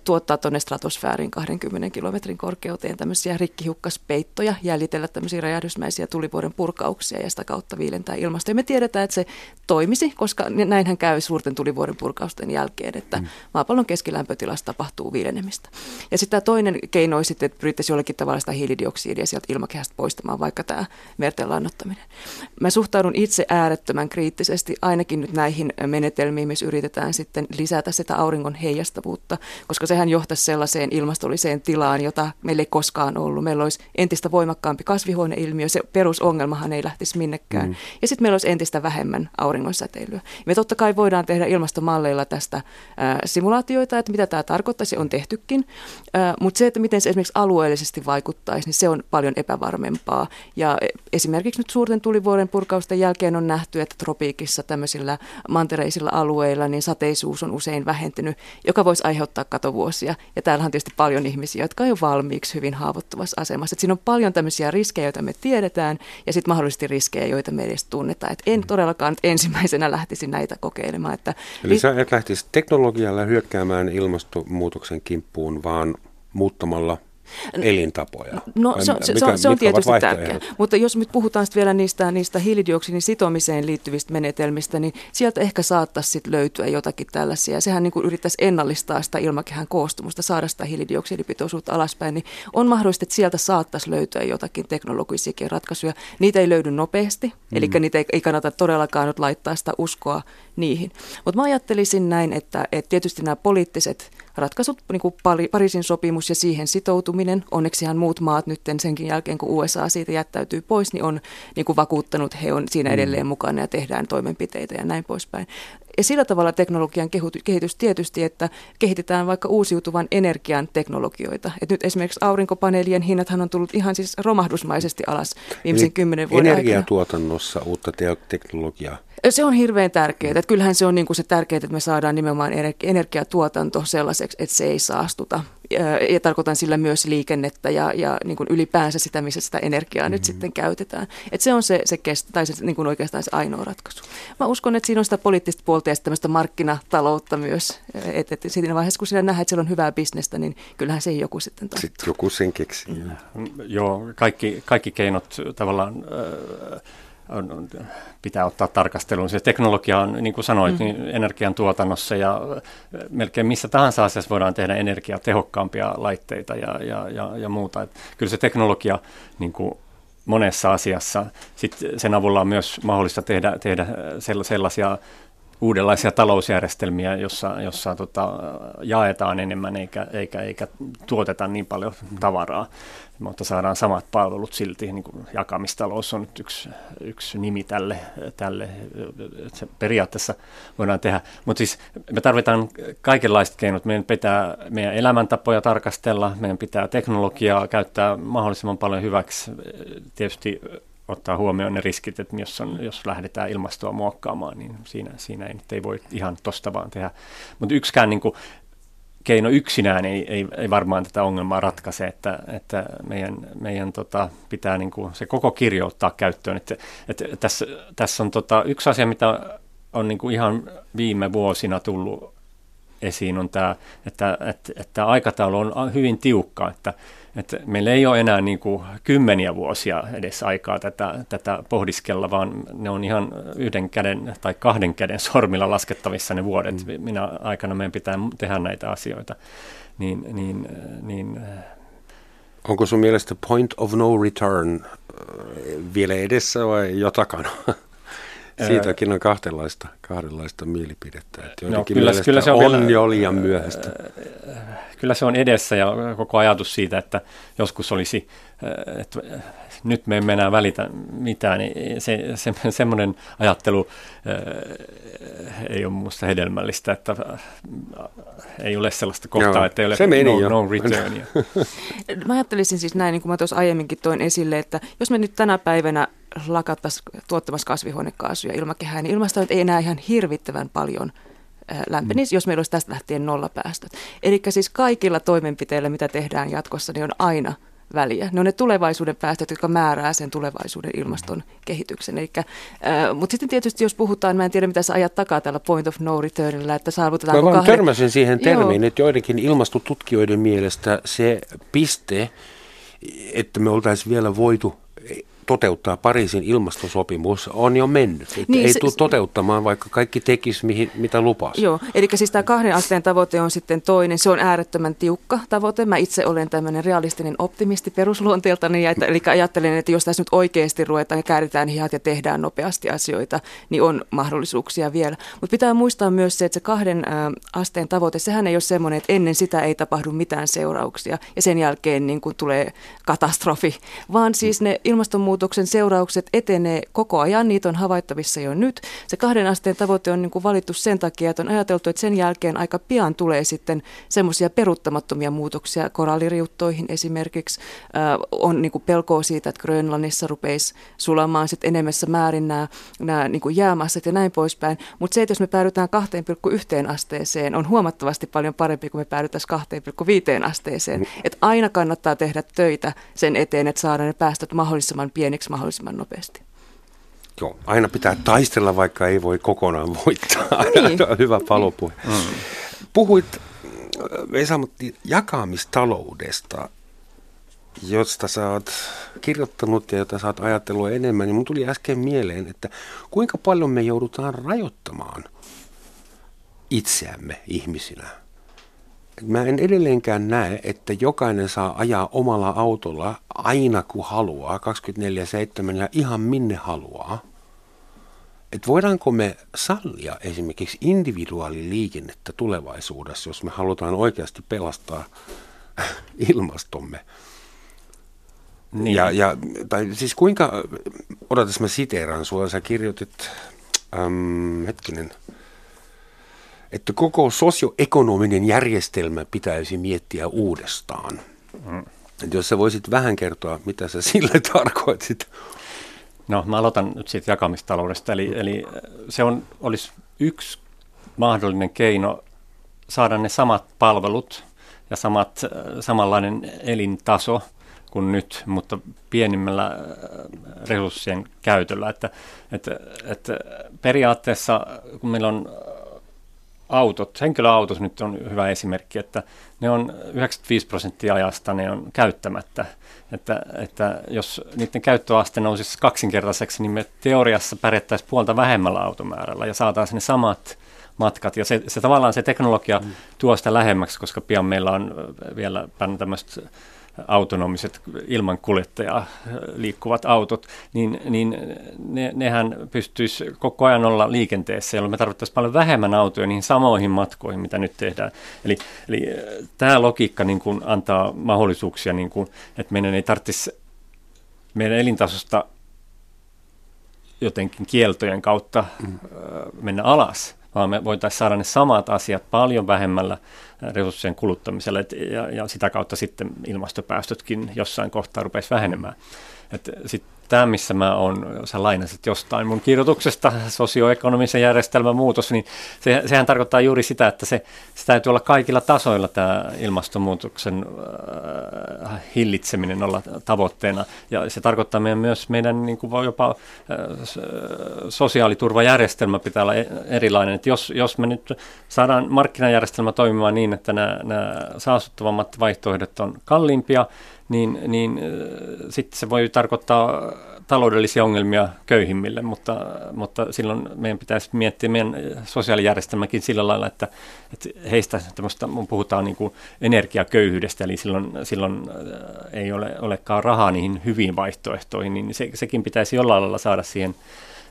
tuottaa tuonne stratosfäärin 20 kilometrin korkeuteen tämmöisiä rikkihukkaspeittoja, jäljitellä tämmöisiä räjähdys ensimmäisiä tulivuoren purkauksia ja sitä kautta viilentää ilmastoa. Ja me tiedetään, että se toimisi, koska näinhän käy suurten tulivuoren purkausten jälkeen, että mm. maapallon keskilämpötilassa tapahtuu viilenemistä. Ja sitten tämä toinen keino olisi sitten, että pyrittäisiin jollakin tavalla sitä hiilidioksidia sieltä ilmakehästä poistamaan, vaikka tämä merten lannottaminen. Mä suhtaudun itse äärettömän kriittisesti ainakin nyt näihin menetelmiin, missä yritetään sitten lisätä sitä auringon heijastavuutta, koska sehän johtaisi sellaiseen ilmastolliseen tilaan, jota meillä ei koskaan ollut. Meillä olisi entistä voimakkaampi kasvihuoneilmiö, se perusongelmahan ei lähtisi minnekään. Mm. Ja sitten meillä olisi entistä vähemmän auringonsäteilyä. Me totta kai voidaan tehdä ilmastomalleilla tästä ää, simulaatioita, että mitä tämä tarkoittaisi, on tehtykin. Ää, mutta se, että miten se esimerkiksi alueellisesti vaikuttaisi, niin se on paljon epävarmempaa. Ja esimerkiksi nyt suurten tulivuoren purkausten jälkeen on nähty, että tropiikissa tämmöisillä mantereisilla alueilla niin sateisuus on usein vähentynyt, joka voisi aiheuttaa katovuosia. Ja täällä on tietysti paljon ihmisiä, jotka on jo valmiiksi hyvin haavoittuvassa asemassa. Et siinä on paljon tämmöisiä riskejä, joita me tiedetään, ja sitten mahdollisesti riskejä, joita me edes tunnetaan. Et en todellakaan ensimmäisenä lähtisi näitä kokeilemaan. Että Eli sä et lähtisi teknologialla hyökkäämään ilmastonmuutoksen kimppuun, vaan muuttamalla elintapoja? No se, se, mikä, se on tietysti tärkeää, mutta jos nyt puhutaan sitten vielä niistä, niistä hiilidioksidin sitomiseen liittyvistä menetelmistä, niin sieltä ehkä saattaisi sit löytyä jotakin tällaisia. Sehän niin kuin yrittäisi ennallistaa sitä ilmakehän koostumusta, saada sitä hiilidioksidipitoisuutta alaspäin, niin on mahdollista, että sieltä saattaisi löytyä jotakin teknologisiakin ratkaisuja. Niitä ei löydy nopeasti, mm. eli niitä ei, ei kannata todellakaan nyt laittaa sitä uskoa niihin. Mutta mä ajattelisin näin, että, että tietysti nämä poliittiset ratkaisut, niin kuin Pariisin sopimus ja siihen sitoutuminen, onneksihan muut maat nyt senkin jälkeen, kun USA siitä jättäytyy pois, niin on niin kuin vakuuttanut, he on siinä mm. edelleen mukana ja tehdään toimenpiteitä ja näin poispäin. Ja sillä tavalla teknologian kehitys tietysti, että kehitetään vaikka uusiutuvan energian teknologioita. Et nyt esimerkiksi aurinkopaneelien hinnathan on tullut ihan siis romahdusmaisesti alas viimeisen kymmenen vuoden Energiatuotannossa aikana. uutta te- teknologiaa se on hirveän tärkeää. Että kyllähän se on niin kuin se tärkeää, että me saadaan nimenomaan energiatuotanto sellaiseksi, että se ei saastuta. Ja, ja tarkoitan sillä myös liikennettä ja, ja niin kuin ylipäänsä sitä, missä sitä energiaa mm-hmm. nyt sitten käytetään. Että se on se, se kestä, tai se, niin kuin oikeastaan se ainoa ratkaisu. Mä uskon, että siinä on sitä poliittista puolta ja tämmöistä markkinataloutta myös. Että, että siinä vaiheessa, kun sinä nähdään, että siellä on hyvää bisnestä, niin kyllähän se joku sitten taittaa. Sitten joku sen keksii. Mm. Joo, kaikki, kaikki keinot tavallaan... Äh, on, on, pitää ottaa tarkasteluun. Se teknologia on, niin kuin sanoit, mm. niin energiantuotannossa ja melkein missä tahansa asiassa voidaan tehdä energiatehokkaampia laitteita ja, ja, ja, ja muuta. Et kyllä se teknologia niin kuin monessa asiassa, sit sen avulla on myös mahdollista tehdä, tehdä sellaisia uudenlaisia talousjärjestelmiä, jossa, jossa tota, jaetaan enemmän eikä, eikä, eikä tuoteta niin paljon tavaraa mutta saadaan samat palvelut silti. Niin kuin jakamistalous on nyt yksi, yksi nimi tälle, tälle että se periaatteessa voidaan tehdä. Mutta siis me tarvitaan kaikenlaiset keinot. Meidän pitää meidän elämäntapoja tarkastella, meidän pitää teknologiaa käyttää mahdollisimman paljon hyväksi. Tietysti ottaa huomioon ne riskit, että jos, on, jos lähdetään ilmastoa muokkaamaan, niin siinä, siinä ei, ei voi ihan tosta vaan tehdä. Mutta yksikään niin kuin, keino yksinään ei, ei, ei varmaan tätä ongelmaa ratkaise, että, että meidän, meidän tota, pitää niin kuin se koko kirjo ottaa käyttöön. Että, että tässä, tässä on tota, yksi asia, mitä on niin kuin ihan viime vuosina tullut esiin, on tämä, että, että, että aikataulu on hyvin tiukka, että, että meillä ei ole enää niin kuin kymmeniä vuosia edes aikaa tätä, tätä pohdiskella, vaan ne on ihan yhden käden tai kahden käden sormilla laskettavissa ne vuodet. Mm. Minä aikana meidän pitää tehdä näitä asioita. Niin, niin, niin, Onko sun mielestä point of no return äh, vielä edessä vai jo takana? Siitäkin on kahdenlaista, kahdenlaista mielipidettä. Että no, kyllä, kyllä se on, on vielä, jo liian myöhäistä. Kyllä se on edessä ja koko ajatus siitä, että joskus olisi, että nyt me emme enää välitä mitään, niin se, se, semmoinen ajattelu ei ole minusta hedelmällistä, että ei ole sellaista kohtaa, Joo, että ei ole se meni no, jo. no returnia. Mä ajattelisin siis näin, niin kuin mä tuossa aiemminkin toin esille, että jos me nyt tänä päivänä lakattaisiin tuottamassa kasvihuonekaasuja ilmakehään, niin ilmasto ei enää ihan hirvittävän paljon lämpenisi, mm. jos meillä olisi tästä lähtien nollapäästöt. Eli siis kaikilla toimenpiteillä, mitä tehdään jatkossa, niin on aina väliä. Ne on ne tulevaisuuden päästöt, jotka määrää sen tulevaisuuden ilmaston kehityksen. Eli, äh, mutta sitten tietysti jos puhutaan, mä en tiedä mitä sä ajat takaa tällä point of no returnilla, että saavutetaan... Mä vaan kahden... törmäsin siihen termiin, Joo. että joidenkin ilmastotutkijoiden mielestä se piste, että me oltaisiin vielä voitu toteuttaa Pariisin ilmastosopimus on jo mennyt. Niin, ei se, tule toteuttamaan, vaikka kaikki tekisi, mihin, mitä lupasi. Joo, eli siis tämä kahden asteen tavoite on sitten toinen. Se on äärettömän tiukka tavoite. Mä itse olen tämmöinen realistinen optimisti perusluonteeltani, ja että, eli ajattelen, että jos tässä nyt oikeasti ruvetaan ja kääritään hihat ja tehdään nopeasti asioita, niin on mahdollisuuksia vielä. Mutta pitää muistaa myös se, että se kahden asteen tavoite, sehän ei ole semmoinen, että ennen sitä ei tapahdu mitään seurauksia, ja sen jälkeen niin kuin tulee katastrofi, vaan siis ne ilmastonmuutokset ilmastonmuutoksen seuraukset etenee koko ajan, niitä on havaittavissa jo nyt. Se kahden asteen tavoite on niin kuin valittu sen takia, että on ajateltu, että sen jälkeen aika pian tulee sitten semmoisia peruuttamattomia muutoksia koralliriuttoihin esimerkiksi. Äh, on niin kuin pelkoa siitä, että Grönlannissa rupeisi sulamaan sitten enemmässä määrin nämä, nämä niin kuin jäämassat ja näin poispäin. Mutta se, että jos me päädytään 2,1 asteeseen, on huomattavasti paljon parempi kuin me päädytäisiin 2,5 asteeseen. Mm. Et aina kannattaa tehdä töitä sen eteen, että saadaan ne päästöt mahdollisimman pieni pieneksi mahdollisimman nopeasti. Joo, aina pitää taistella, vaikka ei voi kokonaan voittaa. Niin. Hyvä palopuhe. Mm. Puhuit Vesamatti jakamistaloudesta, josta sä oot kirjoittanut ja jota sä oot ajatellut enemmän, niin mun tuli äsken mieleen, että kuinka paljon me joudutaan rajoittamaan itseämme ihmisinä Mä en edelleenkään näe, että jokainen saa ajaa omalla autolla aina kun haluaa, 24-7 ja ihan minne haluaa. Et voidaanko me sallia esimerkiksi individuaaliliikennettä tulevaisuudessa, jos me halutaan oikeasti pelastaa ilmastomme? Niin. Ja, ja, tai siis kuinka, odotas mä siteeran sua, sä kirjoitit, äm, hetkinen, että koko sosioekonominen järjestelmä pitäisi miettiä uudestaan. Mm. Jos sä voisit vähän kertoa, mitä sä sille tarkoitit. No mä aloitan nyt siitä jakamistaloudesta. Eli, eli se on, olisi yksi mahdollinen keino saada ne samat palvelut ja samat, samanlainen elintaso kuin nyt, mutta pienimmällä resurssien käytöllä. Että, että, että periaatteessa, kun meillä on autot, henkilöautot nyt on hyvä esimerkki, että ne on 95 prosenttia ajasta ne on käyttämättä. Että, että jos niiden käyttöaste nousisi kaksinkertaiseksi, niin me teoriassa pärjättäisiin puolta vähemmällä automäärällä ja saataisiin ne samat matkat. Ja se, se tavallaan se teknologia mm. tuo sitä lähemmäksi, koska pian meillä on vielä tämmöistä autonomiset ilman kuljettajaa liikkuvat autot, niin, niin ne, nehän pystyisi koko ajan olla liikenteessä, jolloin me tarvittaisiin paljon vähemmän autoja niihin samoihin matkoihin, mitä nyt tehdään. Eli, eli tämä logiikka niin kuin antaa mahdollisuuksia, niin kuin, että meidän ei tarvitsisi meidän elintasosta jotenkin kieltojen kautta mm. mennä alas, vaan me voitaisiin saada ne samat asiat paljon vähemmällä resurssien kuluttamisella ja, ja sitä kautta sitten ilmastopäästötkin jossain kohtaa rupeisi vähenemään. Sitten tämä, missä mä oon, sä lainasit jostain mun kirjoituksesta, sosioekonomisen järjestelmän muutos, niin se, sehän tarkoittaa juuri sitä, että se, se täytyy olla kaikilla tasoilla tämä ilmastonmuutoksen äh, hillitseminen olla tavoitteena. Ja se tarkoittaa meidän myös meidän niin kuin jopa äh, sosiaaliturvajärjestelmä pitää olla e-, erilainen. Että jos, jos me nyt saadaan markkinajärjestelmä toimimaan niin, että nämä, nämä saastuttavammat vaihtoehdot on kalliimpia, niin, niin sitten se voi tarkoittaa taloudellisia ongelmia köyhimmille, mutta, mutta silloin meidän pitäisi miettiä meidän sosiaalijärjestelmäkin sillä lailla, että, että heistä tämmöistä, puhutaan niin kuin energiaköyhyydestä, eli silloin, silloin ei ole, olekaan rahaa niihin hyviin vaihtoehtoihin, niin se, sekin pitäisi jollain lailla saada siihen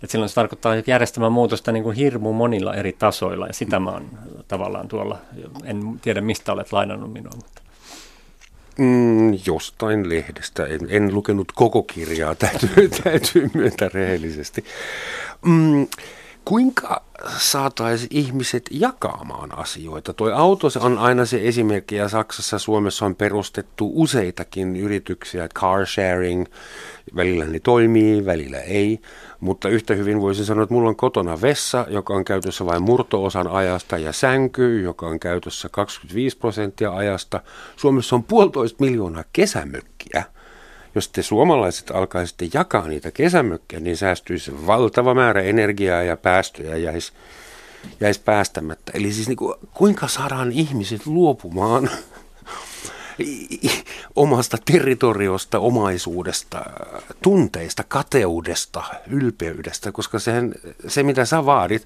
että silloin se tarkoittaa järjestelmän muutosta niin kuin hirmu monilla eri tasoilla ja sitä mä oon tavallaan tuolla, en tiedä mistä olet lainannut minua, mutta Mm, jostain lehdestä. En, en lukenut koko kirjaa, täytyy, täytyy myöntää rehellisesti. Mm, kuinka saataisiin ihmiset jakamaan asioita? Tuo auto on aina se esimerkki, ja Saksassa Suomessa on perustettu useitakin yrityksiä, car sharing, välillä ne toimii, välillä ei, mutta yhtä hyvin voisin sanoa, että mulla on kotona vessa, joka on käytössä vain murtoosan ajasta, ja sänky, joka on käytössä 25 prosenttia ajasta. Suomessa on puolitoista miljoonaa kesämökkiä jos te suomalaiset alkaisitte jakaa niitä kesämökkejä, niin säästyisi valtava määrä energiaa ja päästöjä jäisi, jäisi päästämättä. Eli siis niin kuin, kuinka saadaan ihmiset luopumaan omasta territoriosta, omaisuudesta, tunteista, kateudesta, ylpeydestä, koska sehän, se mitä sä vaadit,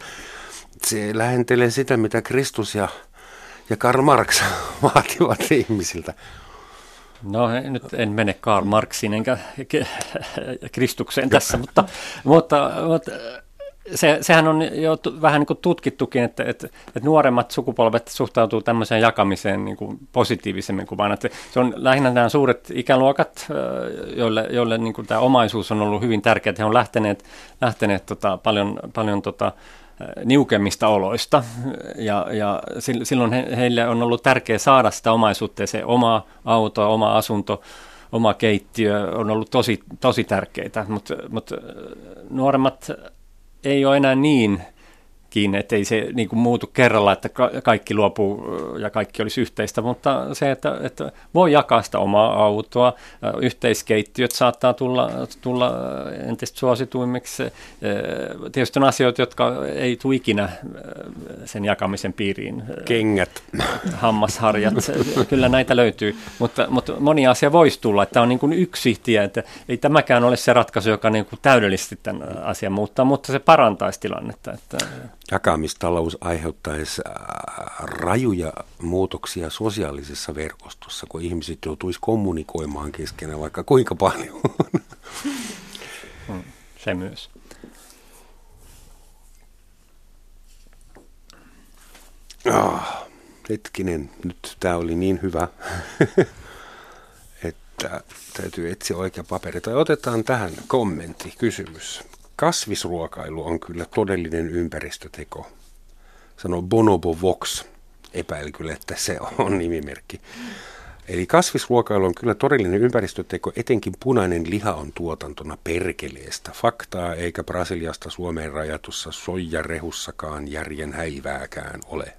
se lähentelee sitä, mitä Kristus ja, ja Karl Marx vaativat ihmisiltä. No nyt en mene Karl Marxin enkä Kristukseen tässä, mutta, mutta, mutta se, sehän on jo vähän niin kuin tutkittukin, että, että, että nuoremmat sukupolvet suhtautuu tämmöiseen jakamiseen niin kuin positiivisemmin kuin vaan. Että se on lähinnä nämä suuret ikäluokat, joille, joille niin kuin tämä omaisuus on ollut hyvin tärkeää. He on lähteneet, lähteneet tota, paljon, paljon tota, niukemmista oloista. Ja, ja silloin he, heille on ollut tärkeää saada sitä omaisuutta ja se oma auto, oma asunto, oma keittiö on ollut tosi, tosi tärkeitä, mutta, mutta nuoremmat ei ole enää niin kiinni, ettei se niin kuin muutu kerralla, että kaikki luopuu ja kaikki olisi yhteistä, mutta se, että, että voi jakaa sitä omaa autoa, yhteiskeittiöt saattaa tulla, tulla entistä suosituimmiksi. Tietysti on asioita, jotka ei tule ikinä sen jakamisen piiriin. Kengät. Hammasharjat, kyllä näitä löytyy, mutta, mutta moni asia voisi tulla, että tämä on niin kuin yksi tie, että ei tämäkään ole se ratkaisu, joka niin kuin täydellisesti tämän asian muuttaa, mutta se parantaisi tilannetta. Että, jakamistalous aiheuttaisi äh, rajuja muutoksia sosiaalisessa verkostossa, kun ihmiset joutuisi kommunikoimaan keskenään vaikka kuinka paljon. Hmm, se myös. Ah, hetkinen, nyt tämä oli niin hyvä, että täytyy etsiä oikea paperi. Tai otetaan tähän kommentti, kysymys kasvisruokailu on kyllä todellinen ympäristöteko, sanoo Bonobo Vox. Epäili kyllä, että se on nimimerkki. Eli kasvisruokailu on kyllä todellinen ympäristöteko, etenkin punainen liha on tuotantona perkeleestä. Faktaa eikä Brasiliasta Suomeen rajatussa soijarehussakaan järjen häivääkään ole.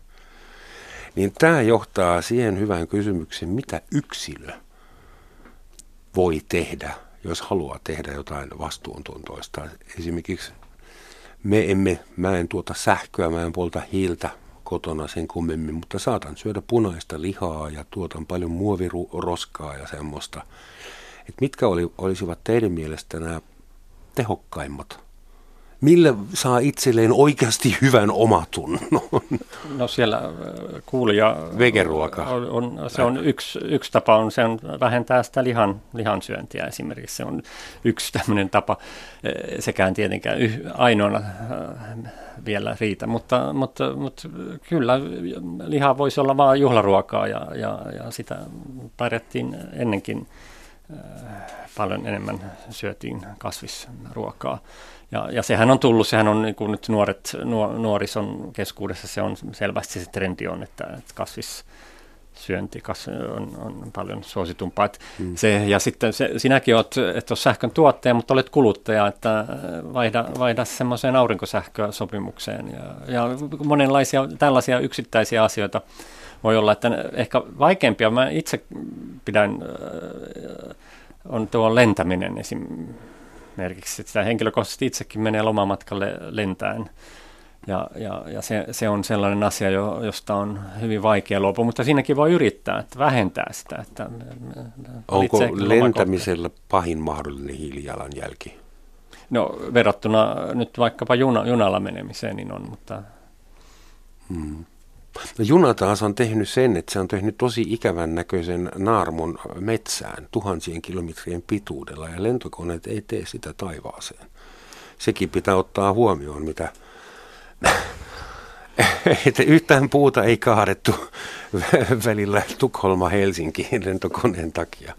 Niin tämä johtaa siihen hyvään kysymykseen, mitä yksilö voi tehdä jos haluaa tehdä jotain vastuuntuntoista. Esimerkiksi me emme, mä en tuota sähköä, mä en polta hiiltä kotona sen kummemmin, mutta saatan syödä punaista lihaa ja tuotan paljon muoviroskaa ja semmoista. Et mitkä oli, olisivat teidän mielestä nämä tehokkaimmat millä saa itselleen oikeasti hyvän omatunnon? No siellä äh, kuulija... Vegeruoka. On, on, se on yksi, yksi tapa, on, se on vähentää sitä lihan, lihansyöntiä esimerkiksi. Se on yksi tämmöinen tapa. Äh, sekään tietenkään ainoana äh, vielä riitä, mutta, mutta, mutta kyllä liha voisi olla vain juhlaruokaa ja, ja, ja sitä pärjättiin ennenkin paljon enemmän syötiin kasvisruokaa. Ja, ja sehän on tullut, sehän on niin nyt nuoret, nuor, nuorison keskuudessa se on selvästi se trendi on, että, että kasvis syönti kas, on, on paljon suositumpaa. Mm. Se, ja sitten se, sinäkin olet, et ole sähkön tuottaja, mutta olet kuluttaja, että vaihda, vaihda semmoiseen aurinkosähkösopimukseen. Ja, ja monenlaisia tällaisia yksittäisiä asioita voi olla, että ehkä vaikeampia, mä itse pidän, on tuo lentäminen esimerkiksi esimerkiksi. Sitä henkilökohtaisesti itsekin menee lomamatkalle lentäen. Ja, ja, ja se, se on sellainen asia, jo, josta on hyvin vaikea luopua, mutta siinäkin voi yrittää, että vähentää sitä. Että Onko lentämisellä pahin mahdollinen hiilijalanjälki? No verrattuna nyt vaikkapa juna, junalla menemiseen, niin on, mutta... Hmm. No juna taas on tehnyt sen, että se on tehnyt tosi ikävän näköisen naarmun metsään tuhansien kilometrien pituudella ja lentokoneet ei tee sitä taivaaseen. sekin pitää ottaa huomioon, mitä että yhtään puuta ei kaadettu välillä Tukholma-Helsinki lentokoneen takia.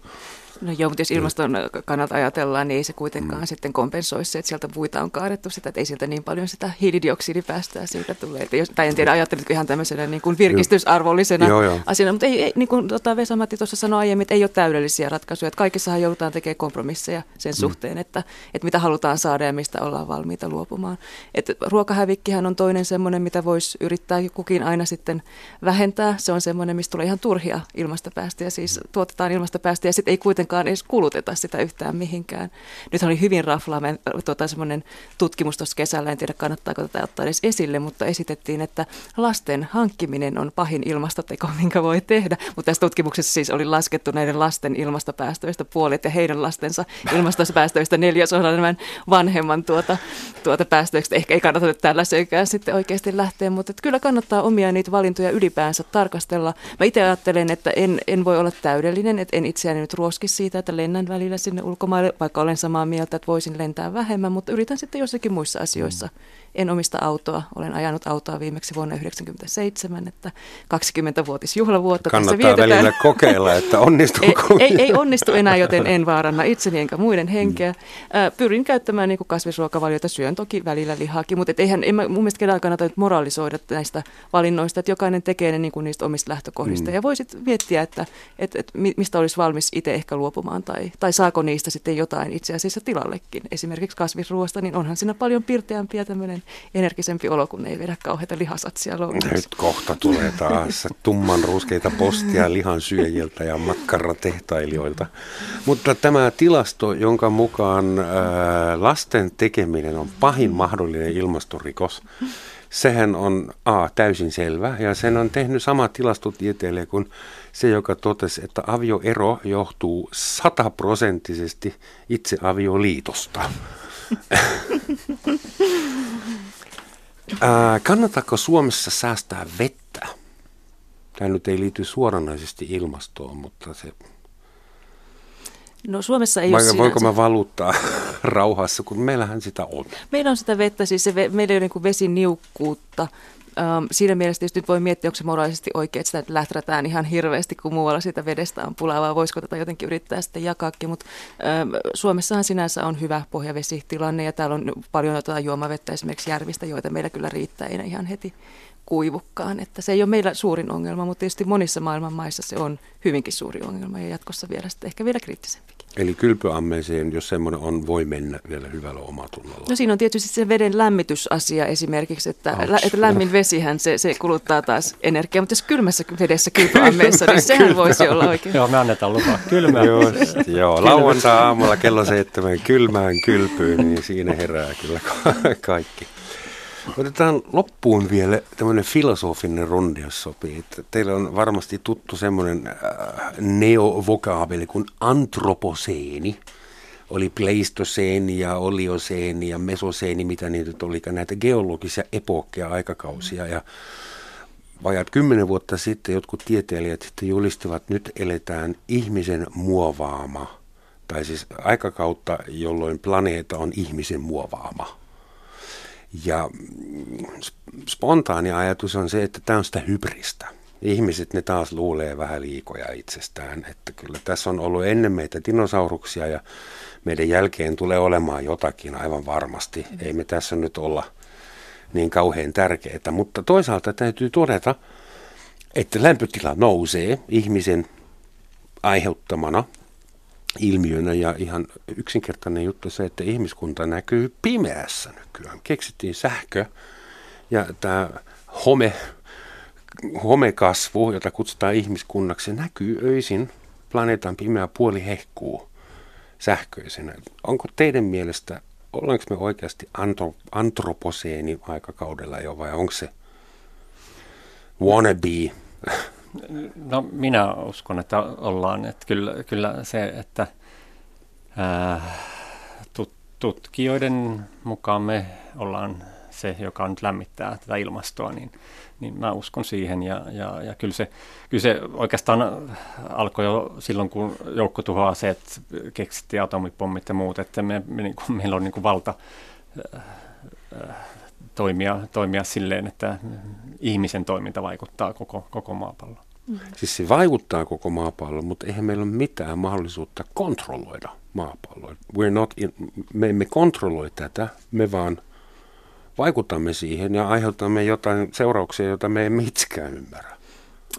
No joo, mutta jos mm. ilmaston kannalta ajatellaan, niin ei se kuitenkaan mm. sitten kompensoi se, että sieltä puita on kaadettu sitä, että ei sieltä niin paljon sitä hiilidioksidipäästöä siitä tulee. Että jos, tai en tiedä, ajattelitko ihan tämmöisenä niin kuin virkistysarvollisena joo, joo. asiana, mutta ei, ei, niin kuin tota Vesa-Matti tuossa sanoi aiemmin, että ei ole täydellisiä ratkaisuja, että kaikissahan joudutaan tekemään kompromisseja sen mm. suhteen, että, että mitä halutaan saada ja mistä ollaan valmiita luopumaan. Että ruokahävikkihän on toinen semmoinen, mitä voisi yrittää kukin aina sitten vähentää. Se on semmoinen, mistä tulee ihan turhia ilmastopäästöjä, siis tuotetaan ilmastopäästöjä ja sitten ei kuitenkaan kuitenkaan edes kuluteta sitä yhtään mihinkään. Nyt oli hyvin raflaava tuota, semmoinen tutkimus tuossa kesällä, en tiedä kannattaako tätä ottaa edes esille, mutta esitettiin, että lasten hankkiminen on pahin ilmastoteko, minkä voi tehdä. Mutta tässä tutkimuksessa siis oli laskettu näiden lasten ilmastopäästöistä puolet ja heidän lastensa ilmastopäästöistä neljäsosa nämä vanhemman tuota, tuota päästöistä. Ehkä ei kannata tällaiseenkään sitten oikeasti lähteä, mutta kyllä kannattaa omia niitä valintoja ylipäänsä tarkastella. Mä itse ajattelen, että en, en voi olla täydellinen, että en itseäni nyt ruoski siitä, että lennän välillä sinne ulkomaille, vaikka olen samaa mieltä, että voisin lentää vähemmän, mutta yritän sitten jossakin muissa asioissa. Mm. En omista autoa, olen ajanut autoa viimeksi vuonna 1997, että 20-vuotisjuhlavuotta Kannattaa tässä vietetään. välillä kokeilla, että onnistuuko. ei, ei, ei onnistu enää, joten en vaaranna itseni enkä muiden henkeä. Mm. Pyrin käyttämään niin kasvisruokavaliota, syön toki välillä lihaakin, mutta et eihän en mun mielestä kellään kannata nyt moralisoida näistä valinnoista, että jokainen tekee ne niin kuin niistä omista lähtökohdista. Mm. Ja voisit miettiä, että, että, että mistä olisi valmis itse ehkä luopumaan tai, tai saako niistä sitten jotain itse asiassa tilallekin. Esimerkiksi kasvisruoasta, niin onhan siinä paljon pirteämpi tämmöinen energisempi olo, kun ei vedä kauheita lihasatsia lounaaksi. Nyt kohta tulee taas tumman ruskeita postia lihan syöjiltä ja makkaratehtailijoilta. Mutta tämä tilasto, jonka mukaan ää, lasten tekeminen on pahin mahdollinen ilmastorikos, sehän on A, täysin selvä ja sen on tehnyt sama tilastotieteilijä kuin se, joka totesi, että avioero johtuu sataprosenttisesti itse avioliitosta. Ää, kannattaako Suomessa säästää vettä? Tämä nyt ei liity suoranaisesti ilmastoon, mutta se... No Suomessa ei Vai, ole Voinko mä valuttaa rauhassa, kun meillähän sitä on? Meillä on sitä vettä, siis se, meillä ei ole niin vesiniukkuutta. Um, siinä mielessä tietysti nyt voi miettiä, onko se moraalisesti oikein, että sitä lähträtään ihan hirveästi, kun muualla sitä vedestä on pulaa, vai voisiko tätä jotenkin yrittää sitten jakaakin. Mutta um, Suomessahan sinänsä on hyvä pohjavesitilanne ja täällä on paljon jotain juomavettä esimerkiksi järvistä, joita meillä kyllä riittää, ei ihan heti kuivukkaan. Että se ei ole meillä suurin ongelma, mutta tietysti monissa maailman maissa se on hyvinkin suuri ongelma ja jatkossa vielä sitten ehkä vielä kriittisempikin. Eli kylpyammeeseen, jos semmoinen on, voi mennä vielä hyvällä omatunnolla. No siinä on tietysti se veden lämmitysasia esimerkiksi, että, lä, että lämmin vesihän se, se kuluttaa taas energiaa, mutta jos kylmässä vedessä kylpyammeessa, niin sehän voisi olla oikein. Joo, me annetaan lupaa kylmää. Just, joo, lauantai aamulla kello seitsemän kylmään kylpyyn, niin siinä herää kyllä kaikki. Otetaan loppuun vielä tämmöinen filosofinen rundi, jos sopii. Että teillä on varmasti tuttu semmoinen äh, neovokaabeli kuin antroposeeni. Oli pleistoseeni ja olioseeni ja mesoseeni, mitä niitä nyt oli, näitä geologisia epokkeja, aikakausia. Ja vajat kymmenen vuotta sitten jotkut tieteilijät sitten julistivat, nyt eletään ihmisen muovaama, tai siis aikakautta, jolloin planeetta on ihmisen muovaama ja spontaani ajatus on se, että tämä on sitä hybristä. Ihmiset ne taas luulee vähän liikoja itsestään, että kyllä tässä on ollut ennen meitä dinosauruksia ja meidän jälkeen tulee olemaan jotakin aivan varmasti. Ei me tässä nyt olla niin kauhean tärkeää, mutta toisaalta täytyy todeta, että lämpötila nousee ihmisen aiheuttamana ilmiönä ja ihan yksinkertainen juttu se, että ihmiskunta näkyy pimeässä nykyään. Keksittiin sähkö ja tämä home, homekasvu, jota kutsutaan ihmiskunnaksi, näkyy öisin. Planeetan pimeä puoli hehkuu sähköisenä. Onko teidän mielestä, ollaanko me oikeasti antroposeeni aikakaudella jo vai onko se wannabe No minä uskon, että ollaan. Että kyllä, kyllä se, että ää, tutkijoiden mukaan me ollaan se, joka nyt lämmittää tätä ilmastoa, niin, niin mä uskon siihen. Ja, ja, ja kyllä, se, kyllä se oikeastaan alkoi jo silloin, kun joukko tuhoaa se, että keksittiin atomipommit ja muut, että me, me, niin kuin, meillä on niin kuin valta toimia, toimia silleen, että ihmisen toiminta vaikuttaa koko, koko maapalloon. Mm. Siis se vaikuttaa koko maapalloon, mutta eihän meillä ole mitään mahdollisuutta kontrolloida maapalloa. We're not in, me emme kontrolloi tätä, me vaan vaikutamme siihen ja aiheutamme jotain seurauksia, joita me emme itsekään ymmärrä.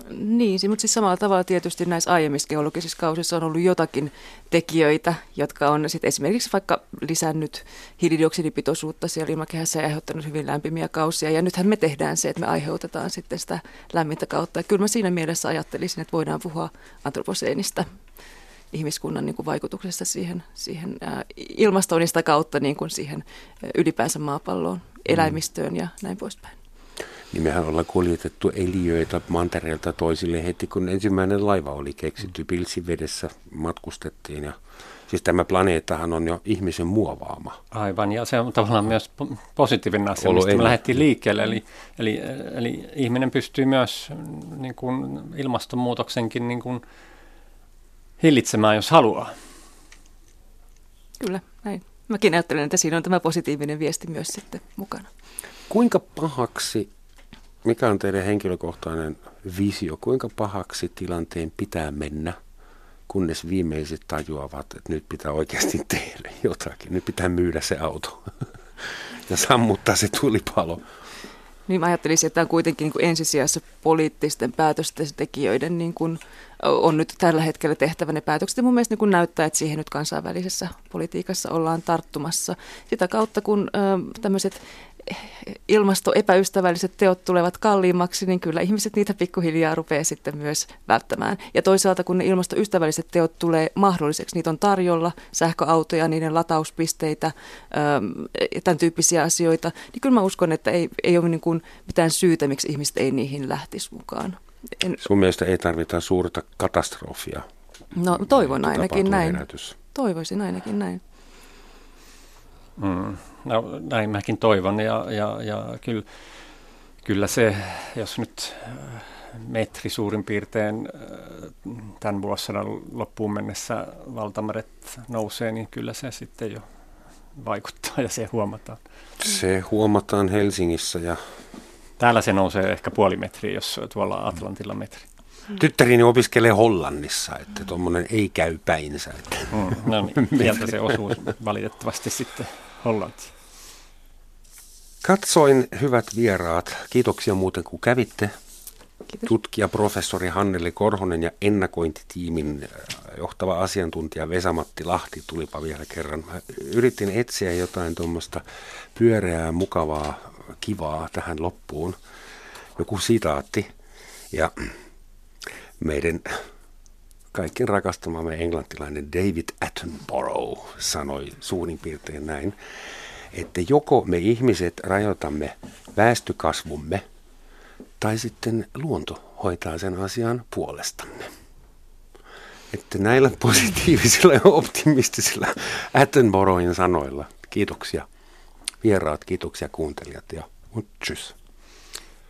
Niin, mutta siis samalla tavalla tietysti näissä aiemmissa geologisissa kausissa on ollut jotakin tekijöitä, jotka on sitten esimerkiksi vaikka lisännyt hiilidioksidipitoisuutta siellä ilmakehässä ja aiheuttanut hyvin lämpimiä kausia. Ja nythän me tehdään se, että me aiheutetaan sitten sitä lämmintä kautta. Ja kyllä mä siinä mielessä ajattelisin, että voidaan puhua antroposeenista ihmiskunnan niin kuin vaikutuksesta siihen, siihen ää, kautta niin kuin siihen ylipäänsä maapalloon, mm. eläimistöön ja näin poispäin niin mehän ollaan kuljetettu eliöitä mantereelta toisille heti, kun ensimmäinen laiva oli keksitty. Pilsivedessä matkustettiin ja Siis tämä planeettahan on jo ihmisen muovaama. Aivan, ja se on tavallaan myös positiivinen asia, Olo mistä me lähdettiin liikkeelle. Eli, eli, eli ihminen pystyy myös niin kuin ilmastonmuutoksenkin niin kuin hillitsemään, jos haluaa. Kyllä, näin. Mäkin ajattelen, että siinä on tämä positiivinen viesti myös sitten mukana. Kuinka pahaksi mikä on teidän henkilökohtainen visio? Kuinka pahaksi tilanteen pitää mennä, kunnes viimeiset tajuavat, että nyt pitää oikeasti tehdä jotakin. Nyt pitää myydä se auto ja sammuttaa se tulipalo. Niin mä ajattelisin, että tämä on kuitenkin niin kuin ensisijassa poliittisten päätösten tekijöiden niin kuin on nyt tällä hetkellä tehtävä ne päätökset. Ja mun mielestä niin kuin näyttää, että siihen nyt kansainvälisessä politiikassa ollaan tarttumassa. Sitä kautta, kun ö, tämmöiset ilmastoepäystävälliset teot tulevat kalliimmaksi, niin kyllä ihmiset niitä pikkuhiljaa rupeaa sitten myös välttämään. Ja toisaalta kun ne ilmastoystävälliset teot tulee mahdolliseksi, niitä on tarjolla, sähköautoja, niiden latauspisteitä, tämän tyyppisiä asioita, niin kyllä mä uskon, että ei, ei ole niin kuin mitään syytä, miksi ihmiset ei niihin lähtisi mukaan. En... Sun mielestä ei tarvita suurta katastrofia? No toivon ainakin näin. Herätys. Toivoisin ainakin näin. Mm. No näin mäkin toivon ja, ja, ja kyllä, kyllä se, jos nyt äh, metri suurin piirtein äh, tämän vuosisadan loppuun mennessä valtameret nousee, niin kyllä se sitten jo vaikuttaa ja se huomataan. Se huomataan Helsingissä ja... Täällä se nousee ehkä puoli metriä, jos tuolla Atlantilla metri. Tyttärini opiskelee Hollannissa, että tuommoinen ei käy päinsä. Että. Mm, no niin, sieltä se osuu valitettavasti sitten Hollantiin. Katsoin, hyvät vieraat, kiitoksia muuten kun kävitte. Kiitos. Tutkija professori Hanneli Korhonen ja ennakointitiimin äh, johtava asiantuntija Vesamatti Lahti tulipa vielä kerran. Mä yritin etsiä jotain tuommoista pyöreää, mukavaa, kivaa tähän loppuun. Joku sitaatti. Ja meidän kaikkien rakastamamme englantilainen David Attenborough sanoi suurin piirtein näin että joko me ihmiset rajoitamme väestökasvumme tai sitten luonto hoitaa sen asian puolestamme. Että näillä positiivisilla ja optimistisilla Attenboroughin sanoilla kiitoksia vieraat, kiitoksia kuuntelijat ja tschüss.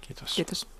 Kiitos. Kiitos.